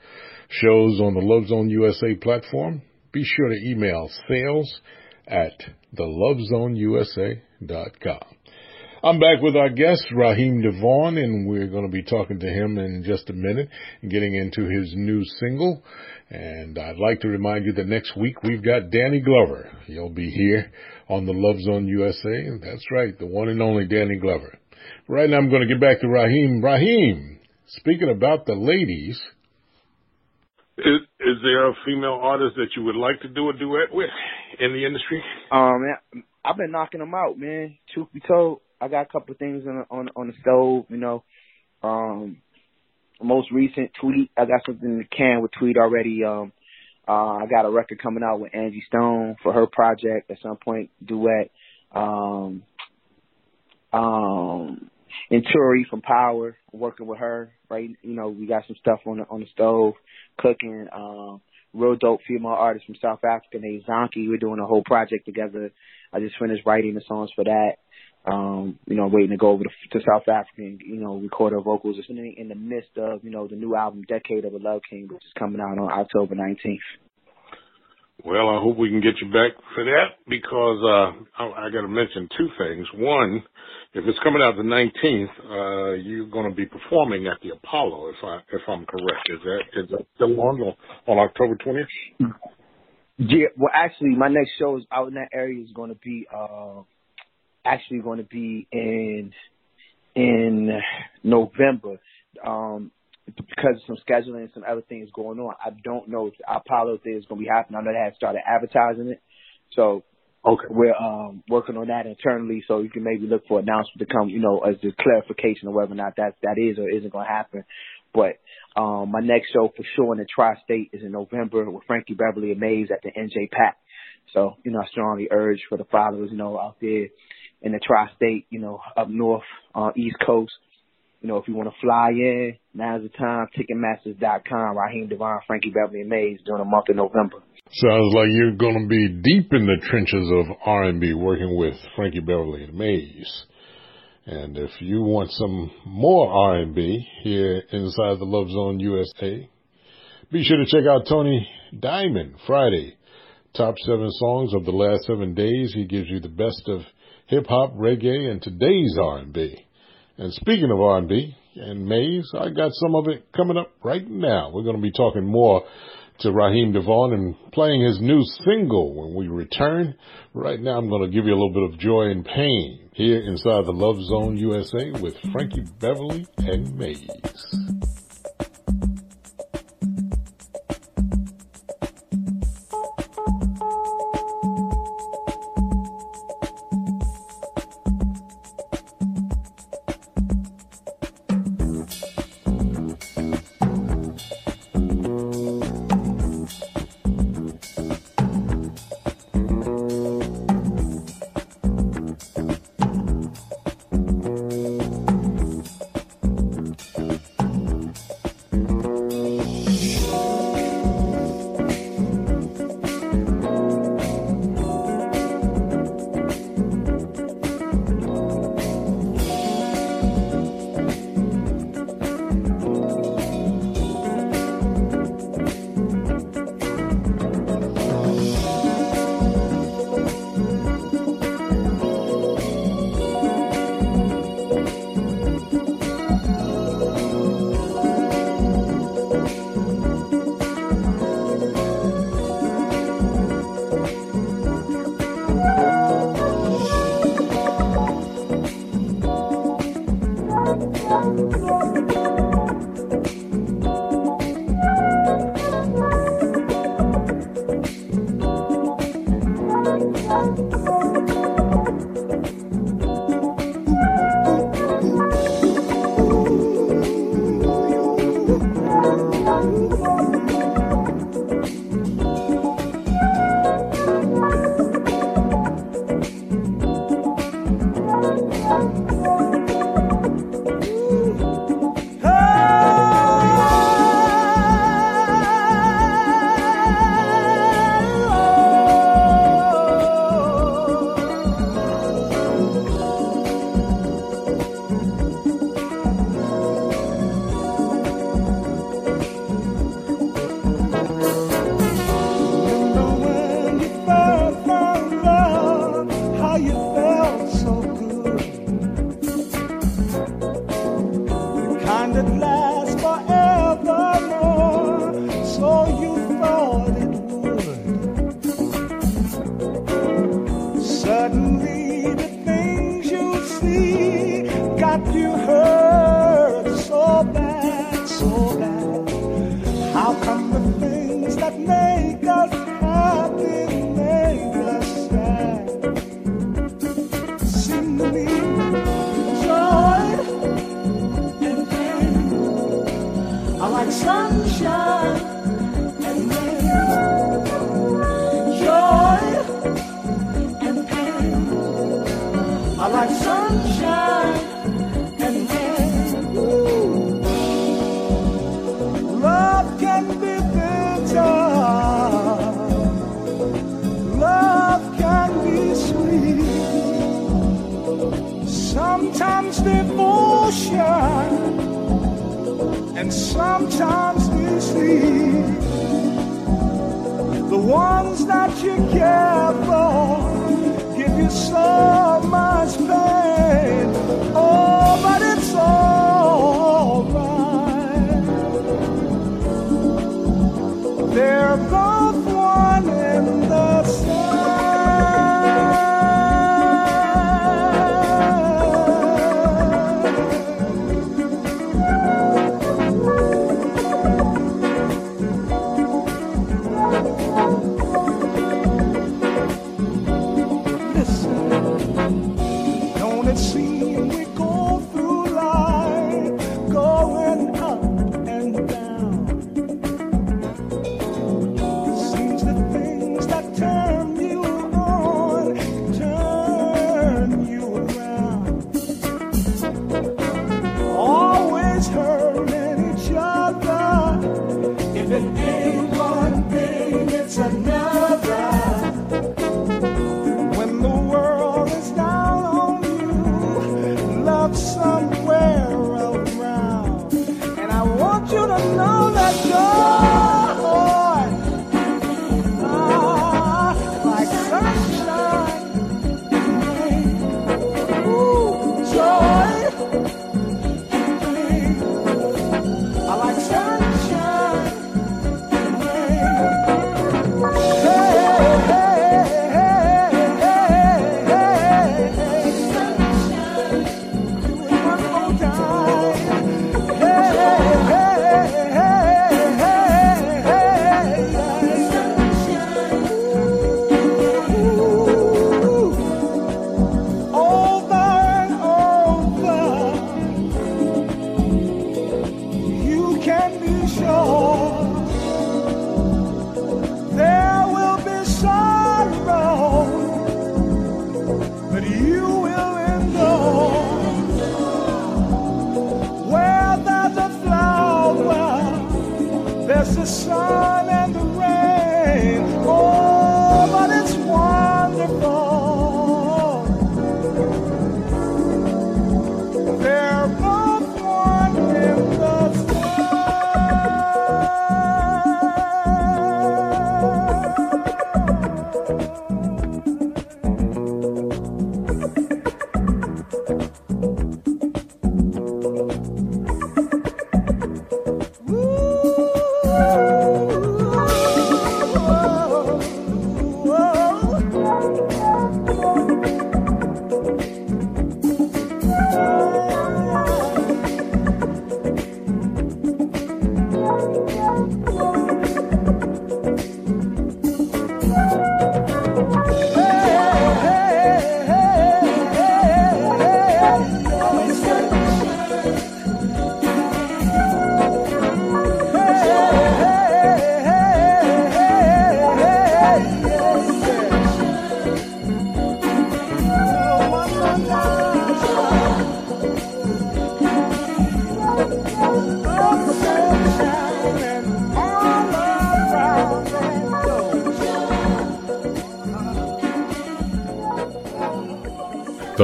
Speaker 1: shows on the Love Zone USA platform, be sure to email sales at thelovezoneusa.com. I'm back with our guest, Raheem Devaughn, and we're going to be talking to him in just a minute and getting into his new single. And I'd like to remind you that next week we've got Danny Glover. He'll be here on the Love Zone USA. That's right, the one and only Danny Glover. Right now I'm going to get back to Raheem. Raheem, speaking about the ladies.
Speaker 19: Is, is there a female artist that you would like to do a duet with in the industry?
Speaker 13: Um, man, I've been knocking them out, man. Truth be told, I got a couple of things on on on the stove, you know. Um, most recent tweet, I got something in the can with tweet already. Um, uh, I got a record coming out with Angie Stone for her project at some point, duet. Um, um, and Turi from Power, working with her, right? You know, we got some stuff on the on the stove, cooking. Um, real dope female artist from South Africa named Zonke. We're doing a whole project together. I just finished writing the songs for that. Um, you know, waiting to go over to, to South Africa and, you know, record her vocals. It's in, in the midst of, you know, the new album Decade of a Love King, which is coming out on October 19th.
Speaker 19: Well, I hope we can get you back for that because uh, I, I got to mention two things. One, if it's coming out the 19th, uh, you're going to be performing at the Apollo, if I if I'm correct. Is that is that still on on October 20th?
Speaker 13: Yeah, well, actually, my next show is out in that area is going to be uh, actually going to be in in November. Um, because of some scheduling and some other things going on, I don't know if Apollo thing is going to be happening. I know they have started advertising it, so
Speaker 19: okay,
Speaker 13: we're um, working on that internally. So you can maybe look for announcement to come, you know, as the clarification of whether or not that that is or isn't going to happen. But um, my next show for sure in the tri-state is in November with Frankie Beverly and Maze at the NJPAC. So you know, I strongly urge for the followers, you know, out there in the tri-state, you know, up north, uh, East Coast. You know, if you want to fly in, now's the time. Ticketmasters.com. Raheem Devaughn, Frankie Beverly, and Maze during the month of November.
Speaker 1: Sounds like you're going to be deep in the trenches of R&B working with Frankie Beverly and Maze. And if you want some more R&B here inside the Love Zone USA, be sure to check out Tony Diamond Friday. Top seven songs of the last seven days. He gives you the best of hip hop, reggae, and today's R&B. And speaking of R&B and Maze, I got some of it coming up right now. We're going to be talking more to Raheem Devaughn and playing his new single when we return. Right now, I'm going to give you a little bit of joy and pain here inside the Love Zone USA with Frankie Beverly and
Speaker 3: Maze.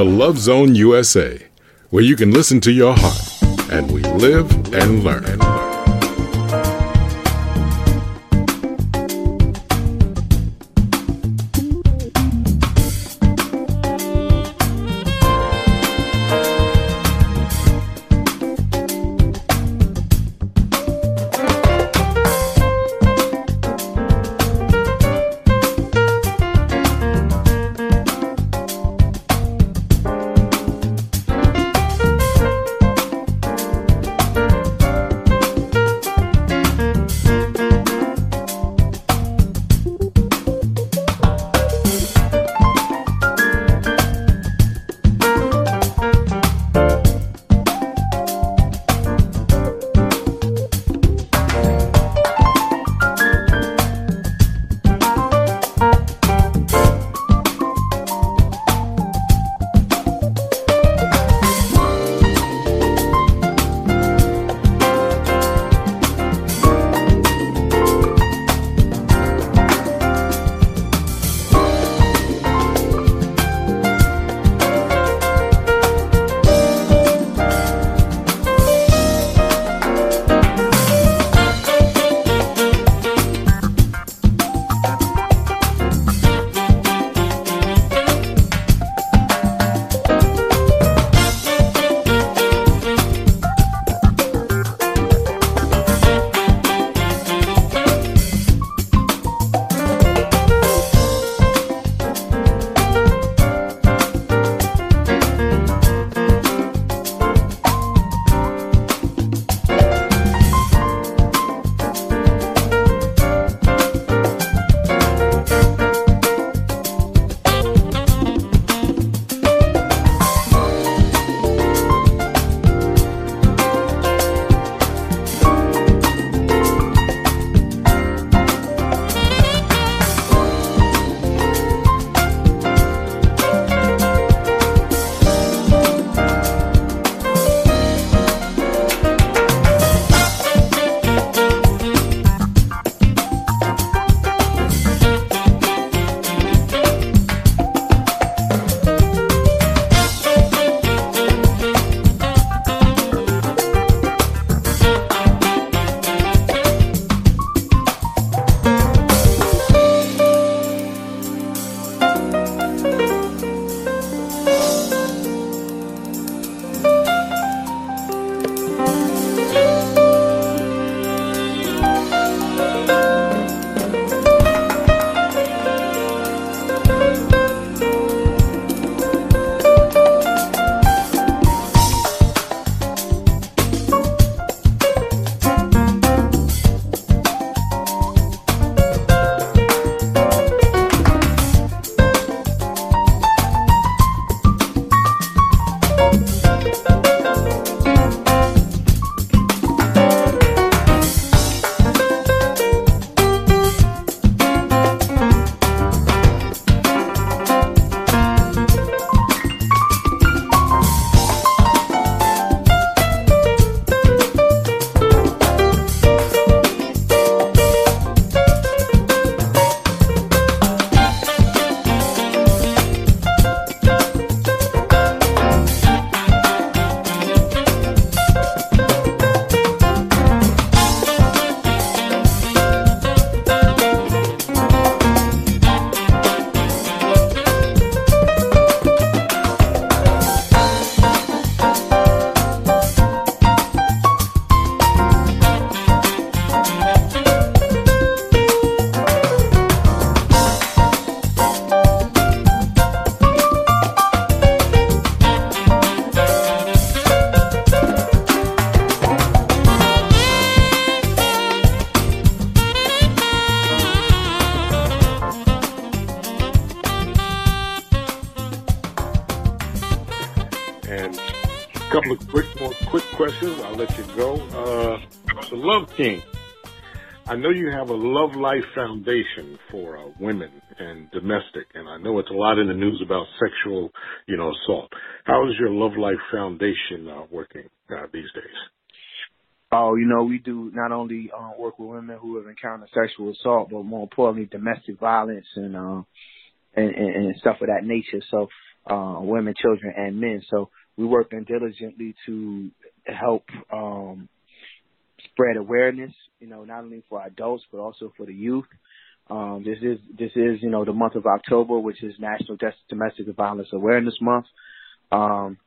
Speaker 3: the Love
Speaker 1: Zone USA, where you can listen to your heart and we live and learn.
Speaker 19: Love King. I know you have a Love Life Foundation for uh, women and domestic, and I know it's a lot in the news about sexual, you know, assault. How is your Love Life Foundation uh, working uh, these days?
Speaker 13: Oh, you know, we do not only uh, work with women who have encountered sexual assault, but more importantly, domestic violence and uh, and, and, and stuff of that nature. So, uh, women, children, and men. So, we're working diligently to help um, spread awareness. You know, not only for adults but also for the youth. Um, this is this is you know the month of October, which is National Domestic Violence Awareness Month. Um,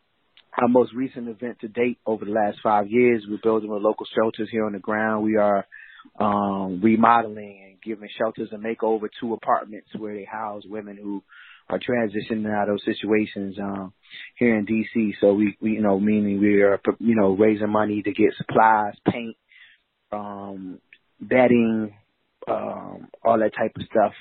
Speaker 13: our most recent event to date over the last five years, we're building with local shelters here on the ground. We are um, remodeling and giving shelters a makeover to apartments where they house women who are transitioning out of those situations um, here in DC. So we, we, you know, meaning we are, you know, raising money to get supplies, paint, um, bedding, um, all that type of stuff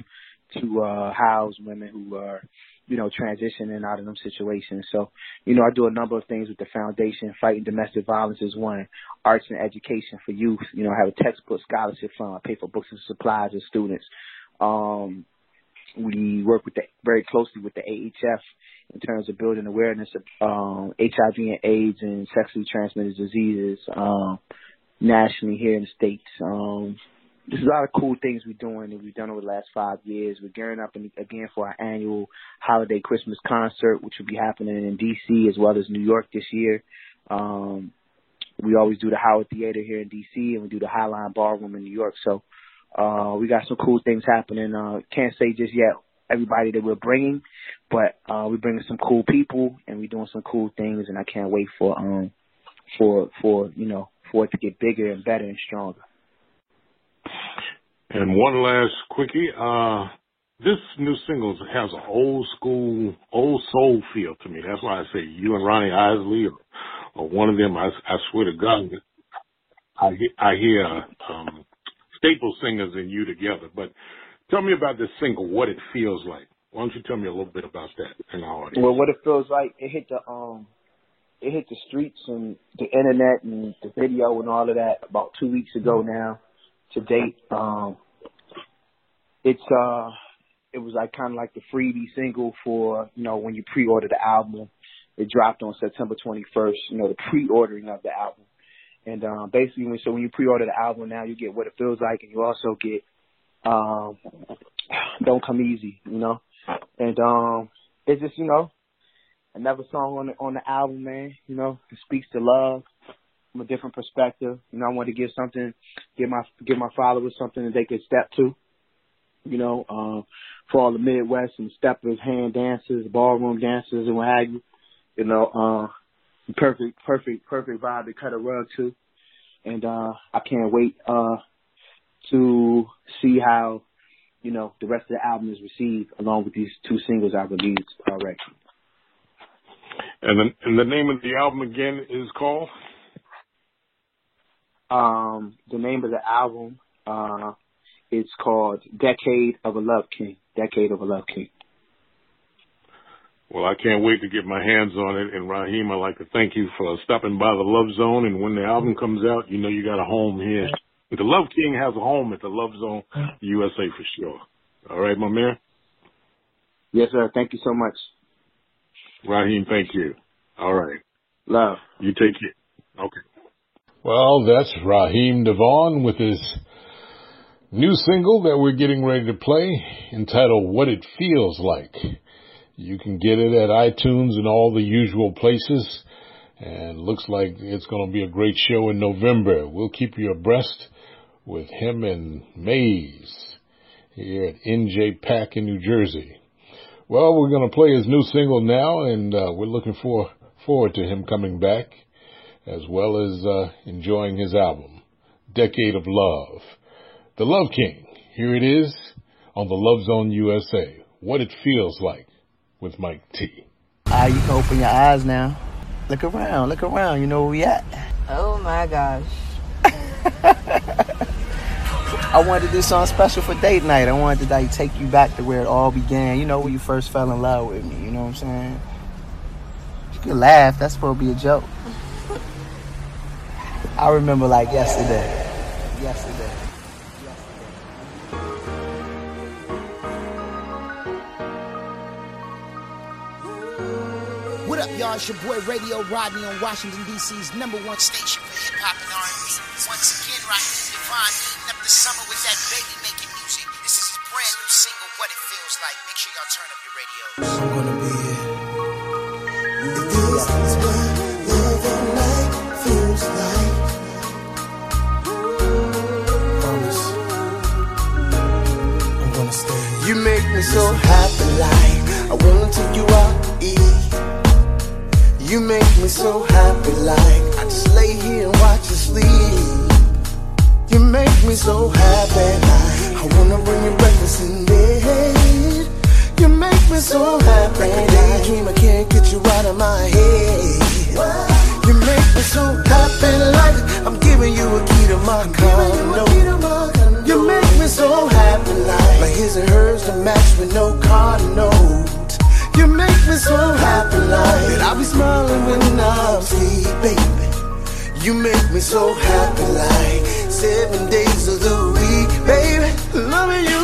Speaker 13: to uh, house women who are, you know, transitioning out of them situations. So, you know, I do a number of things with the foundation. Fighting domestic violence is one. Arts and education for youth. You know, I have a textbook scholarship fund. I pay for books and supplies of students. Um, we work with the, very closely with the AHF in terms of building awareness of um, HIV and AIDS and sexually transmitted diseases um, nationally here in the states. Um, there's a lot of cool things we're doing that we've done over the last five years. We're gearing up in, again for our annual holiday Christmas concert, which will be happening in DC as well as New York this year. Um, we always do the Howard Theater here in DC, and we do the Highline Ballroom in New York. So uh, we got some cool things happening. Uh, can't say just yet everybody that we're bringing, but uh, we're bringing some cool people, and we're doing some cool things, and I can't wait for um for for you know for it to get bigger and better and stronger.
Speaker 19: And one last quickie. Uh, this new single has an old school, old soul feel to me. That's why I say you and Ronnie Isley or, or one of them. I, I swear to God, I I hear um, staple singers and you together. But tell me about this single, what it feels like. Why don't you tell me a little bit about that in our audience?
Speaker 13: Well, what it feels like, it hit the um, it hit the streets and the internet and the video and all of that about two weeks ago now. To date, um, it's uh, it was like kind of like the freebie single for you know when you pre-order the album. It dropped on September 21st. You know the pre-ordering of the album, and um, basically when so when you pre-order the album now you get what it feels like, and you also get um, don't come easy, you know, and um, it's just you know another song on the on the album, man. You know, it speaks to love from a different perspective. You know, I want to give something, give my give my followers something that they could step to. You know, uh, for all the Midwest and steppers, hand dancers, ballroom dancers, and what have you. You know, uh, perfect, perfect, perfect vibe to cut a rug to. And uh, I can't wait uh, to see how you know the rest of the album is received, along with these two singles I released already.
Speaker 19: And the, and the name of the album again is called?
Speaker 13: Um, the name of the album uh, is called Decade of a Love King. Decade of a Love King.
Speaker 19: Well, I can't wait to get my hands on it. And Raheem, I'd like to thank you for stopping by the Love Zone. And when the album comes out, you know you got a home here. The Love King has a home at the Love Zone USA for sure. All right, my man?
Speaker 13: Yes, sir. Thank you so much.
Speaker 19: Raheem, thank you. All right.
Speaker 13: Love.
Speaker 19: You take it. Okay.
Speaker 1: Well, that's Raheem Devaughn with his new single that we're getting ready to play entitled What It Feels Like. You can get it at iTunes and all the usual places. And looks like it's going to be a great show in November. We'll keep you abreast with him and Maze here at NJPAC in New Jersey. Well, we're going to play his new single now, and uh, we're looking for, forward to him coming back, as well as uh, enjoying his album, Decade of Love. The Love King, here it is on the Love Zone USA. What it feels like with Mike T.
Speaker 16: Ah, you can open your eyes now. Look around, look around. You know where we at.
Speaker 20: Oh my gosh.
Speaker 16: I wanted to do something special for date night. I wanted to like take you back to where it all began. You know, when you first fell in love with me. You know what I'm saying? You can laugh. That's supposed to be a joke. I remember like yesterday. Yesterday.
Speaker 20: What up, y'all? It's your boy Radio Rodney on Washington, D.C.'s number one station for hip hop and R&B. Once again, Raheem Devaughn eating up the summer with that baby making music. This is his brand new single, What It Feels Like. Make sure y'all turn up your radios. I'm gonna be here.
Speaker 3: It feels like. Promise. I'm gonna stay.
Speaker 17: You make me so happy, like I wanna take you out to eat. You make me so happy, like I just lay here and watch you sleep. You make me so happy, I wanna bring you breakfast in bed. You make me so happy, daydream I can't get you out of my head. You make me so happy, like I'm giving you a key to my condo. You make me so happy, like my his and hers to match with no card note. You make me so happy, like that I'll be smiling when I'm asleep, baby. You make me so happy, like seven days of the week, baby. Loving you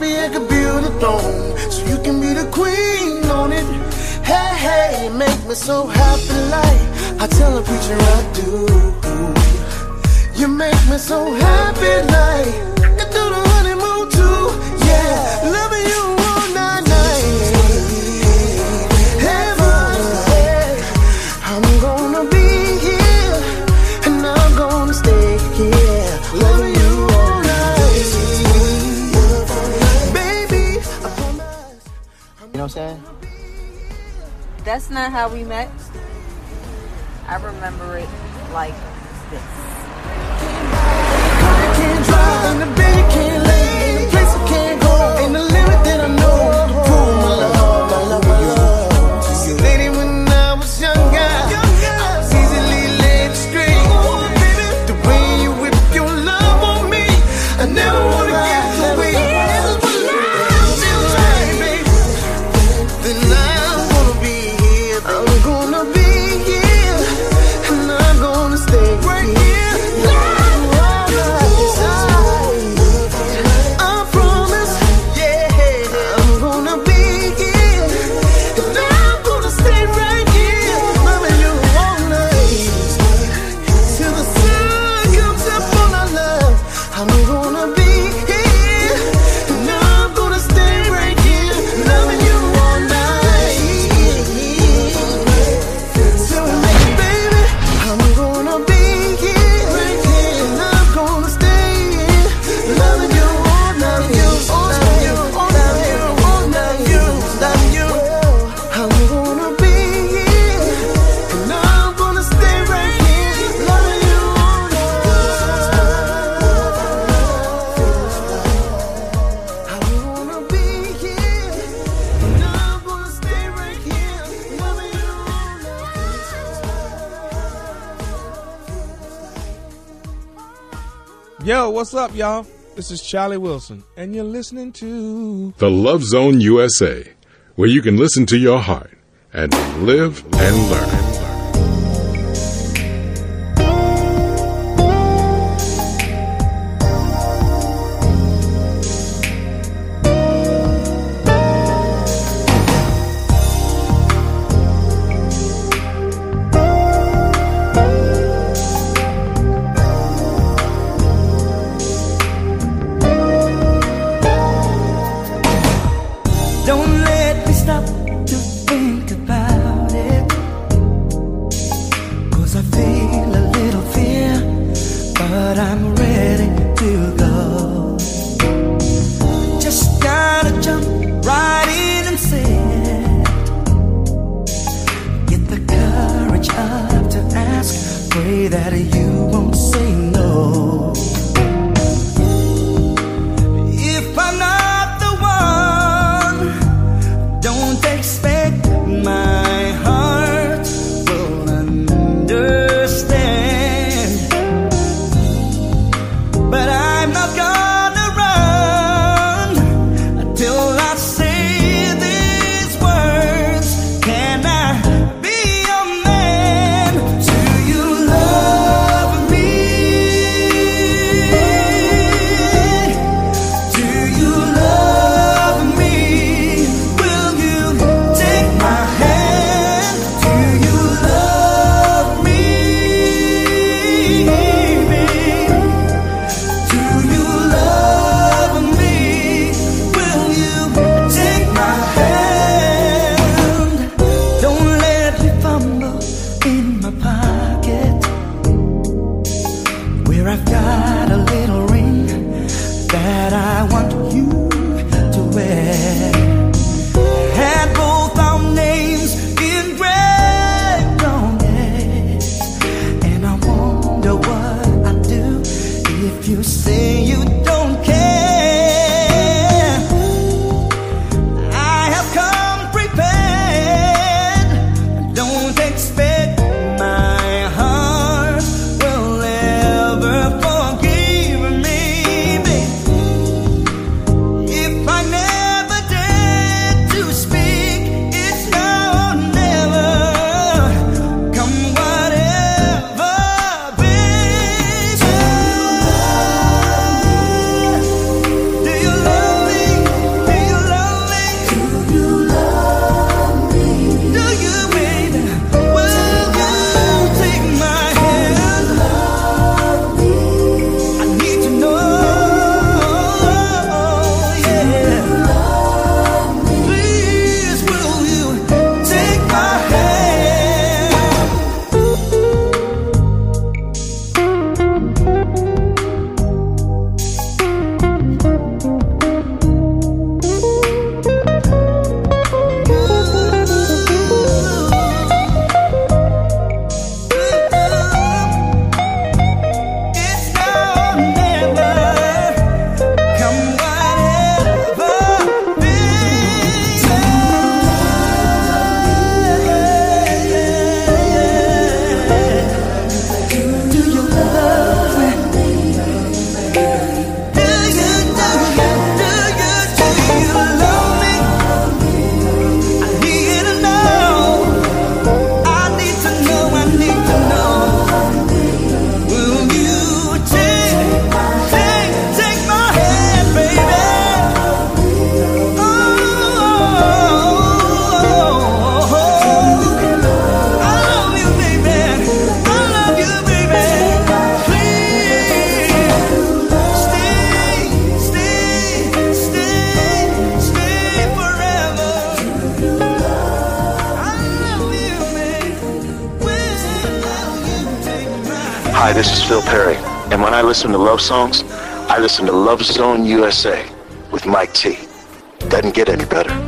Speaker 17: I could build a throne, so you can be the queen on it. Hey, hey, you make me so happy, like I tell a preacher I do. You make me so happy, like I'm
Speaker 16: saying?
Speaker 21: That's not how we met. I remember it like this.
Speaker 17: can't drive,
Speaker 12: what's up, y'all? This is Charlie Wilson, and you're listening to
Speaker 1: The Love Zone USA, where you can listen to your heart and live and learn.
Speaker 22: love
Speaker 20: songs, I listen to Love Zone USA with Mike T. Doesn't get any better.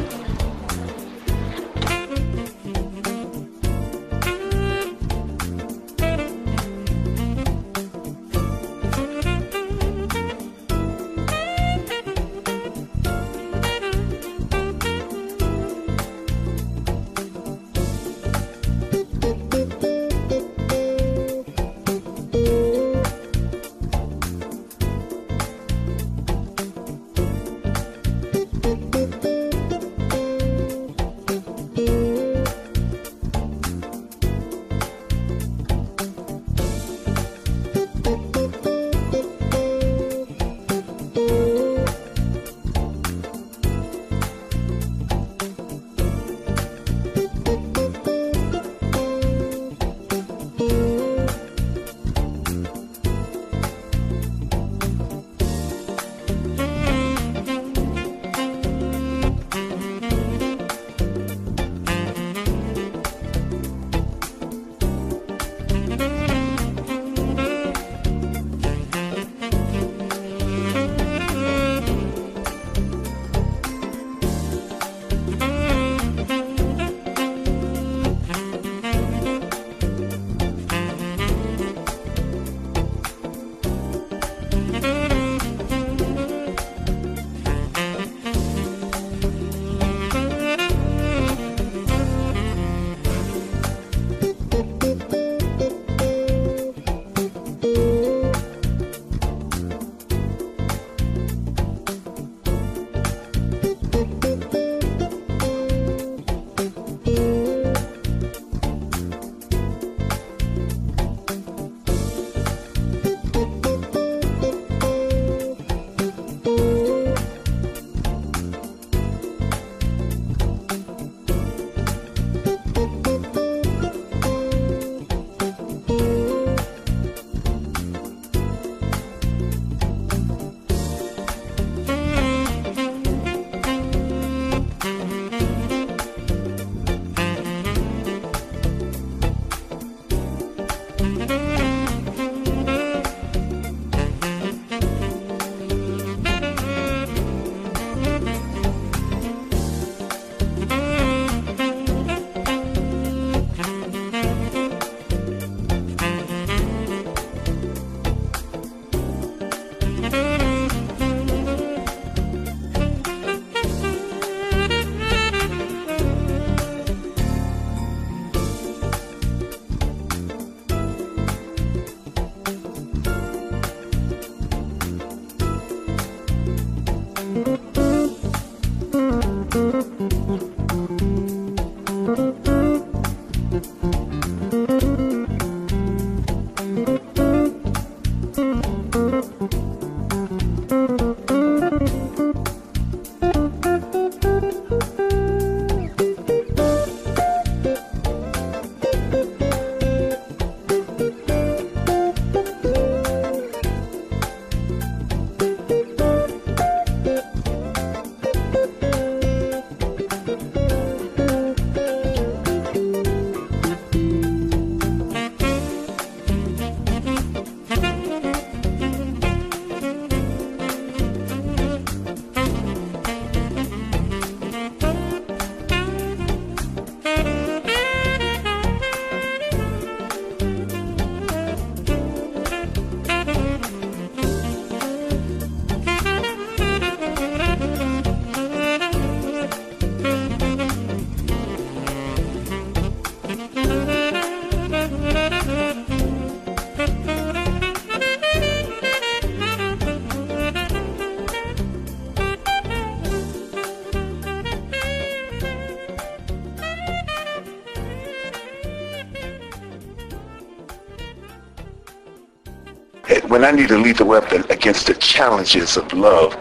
Speaker 17: When I need a lethal weapon against the challenges of love,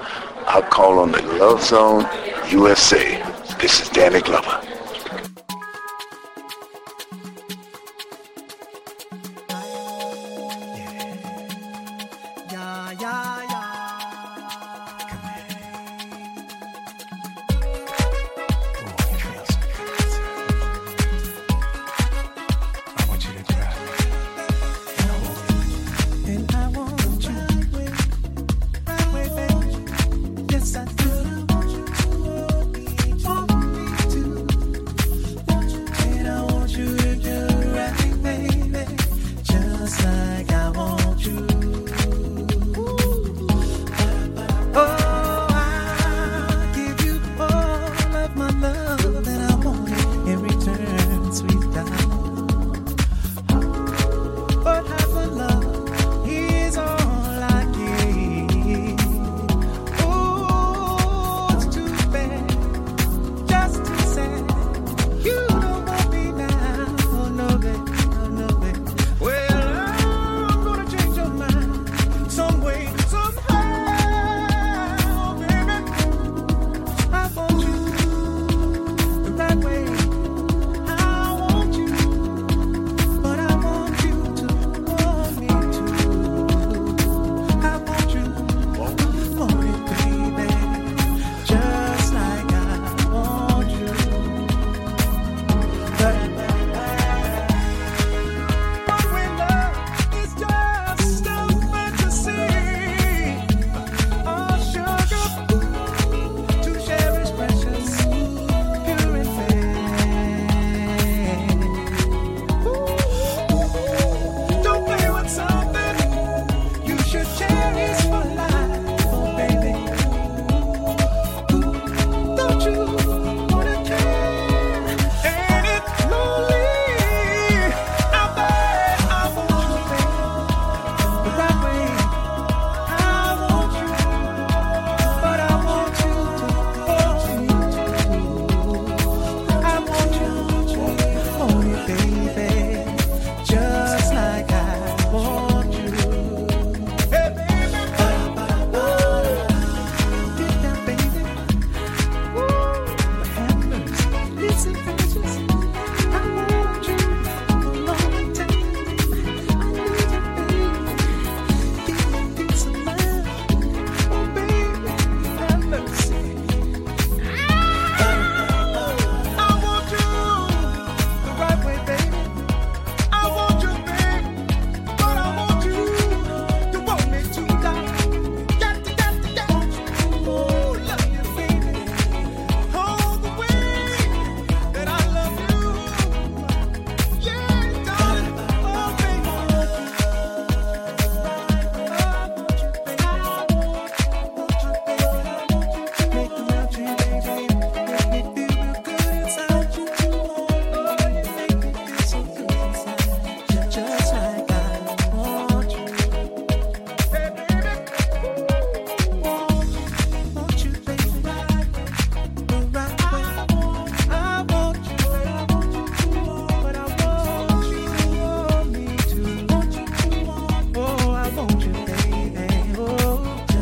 Speaker 17: I'll call on the Love Zone USA. This is Danny Glover.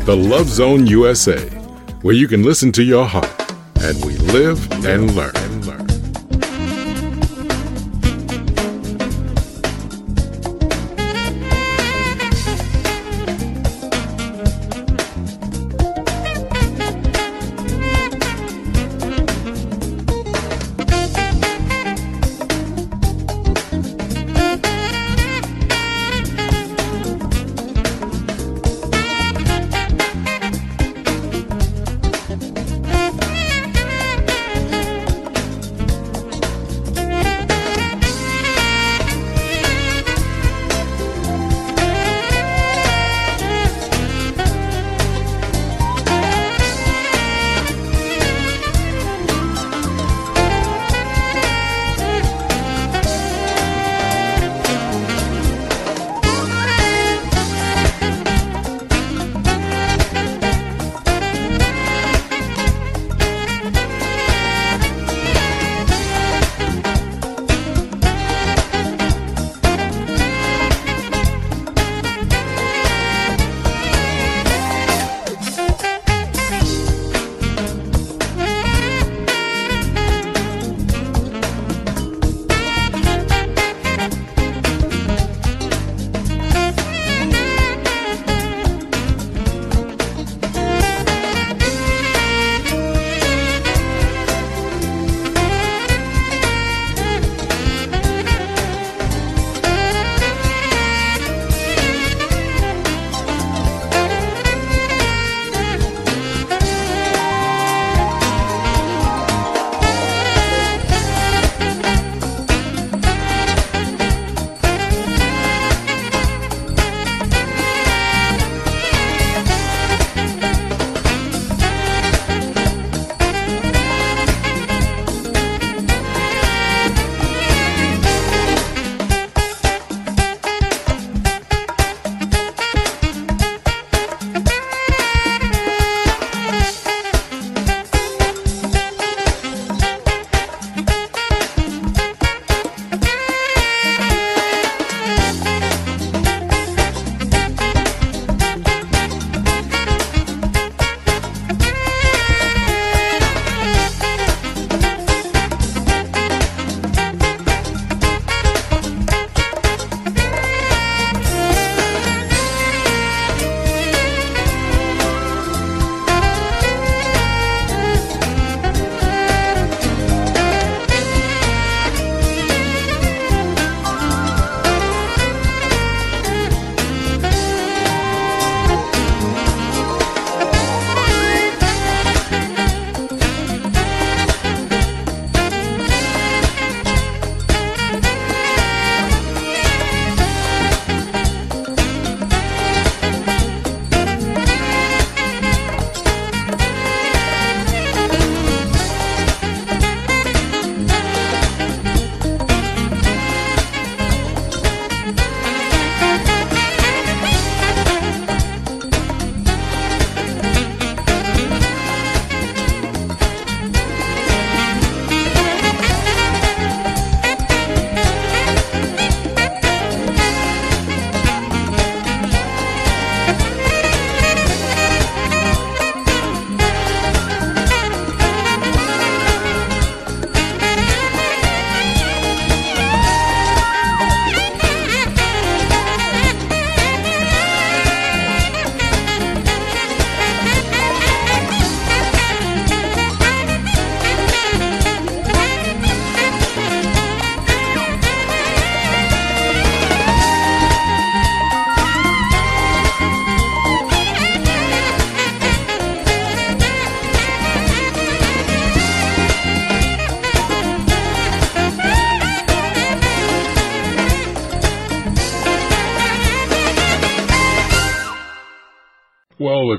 Speaker 23: the Love
Speaker 12: Zone USA, where you can listen to your heart and we live and learn.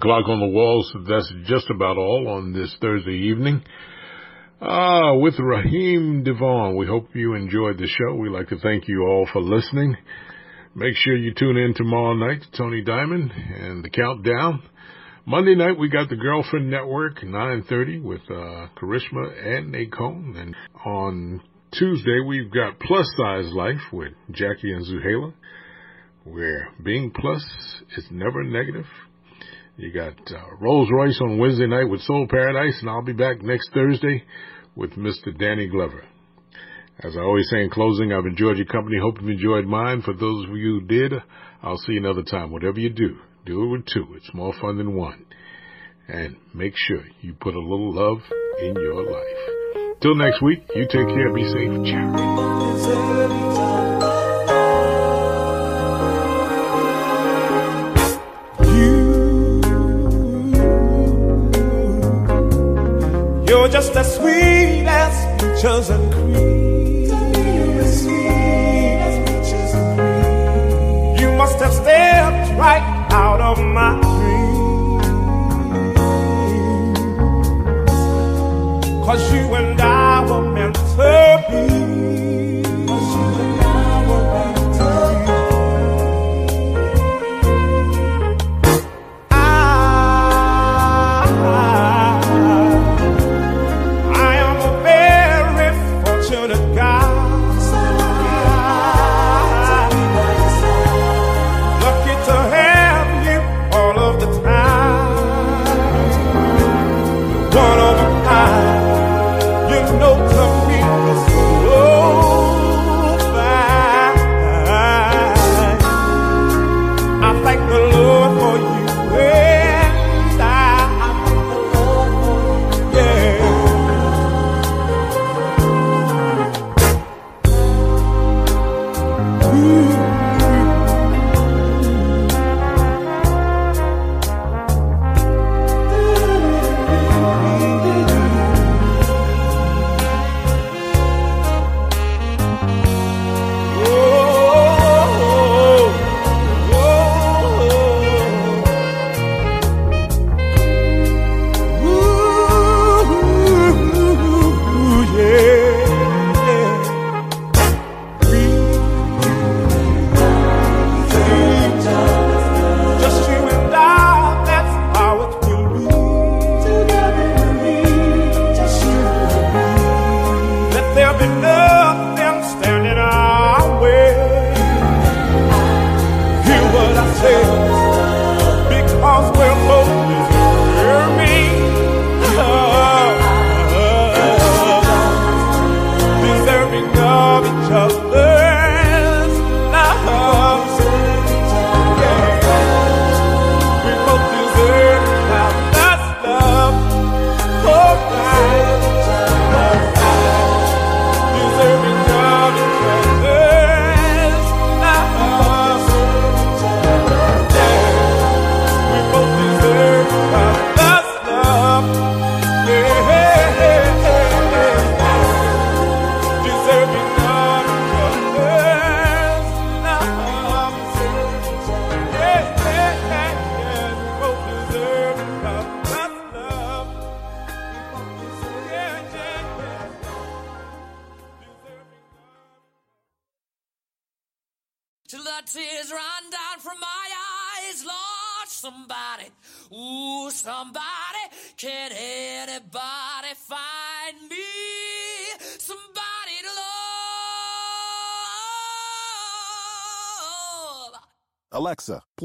Speaker 1: Clock on the wall says that's just about all on this Thursday evening. Ah, with Raheem Devaughn, we hope you enjoyed the show. We'd like to thank you all for listening. Make sure you tune in tomorrow night to Tony Diamond and the countdown. Monday night we got the Girlfriend Network, 9:30 with uh, Karishma and Nacone, and on Tuesday we've got Plus Size Life with Jackie and Zuhaila, where being plus is never negative. You got uh, Rolls Royce on Wednesday night with Soul Paradise, and I'll be back next Thursday with Mr. Danny Glover. As I always say in closing, I've enjoyed your company. Hope you've enjoyed mine. For those of you who did, I'll see you another time. Whatever you do, do it with two. It's more fun than one. And make sure you put a little love in your life. Till next week, you take care. Be safe. Ciao.
Speaker 3: You're just as sweet as peaches and cream. You must have stepped right out of my dream. Cause you and I were meant to be.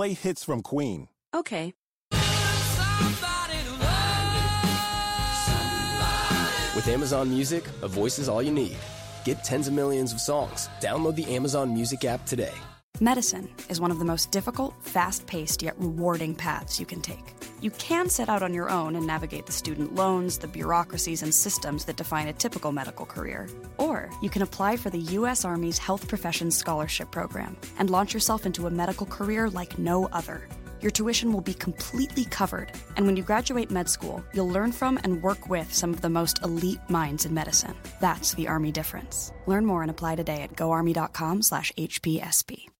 Speaker 24: Play hits from Queen.
Speaker 25: Okay.
Speaker 26: With Amazon Music, a voice is all you need. Get tens of millions of songs. Download the Amazon Music app today.
Speaker 25: Medicine is one of the most difficult, fast paced, yet rewarding paths you can take. You can set out on your own and navigate the student loans, the bureaucracies, and systems that define a typical medical career. Or you can apply for the U.S. Army's Health Professions Scholarship Program and launch yourself into a medical career like no other. Your tuition will be completely covered, and when you graduate med school, you'll learn from and work with some of the most elite minds in medicine. That's the Army difference. Learn more and apply today at goarmy.com/hpsp.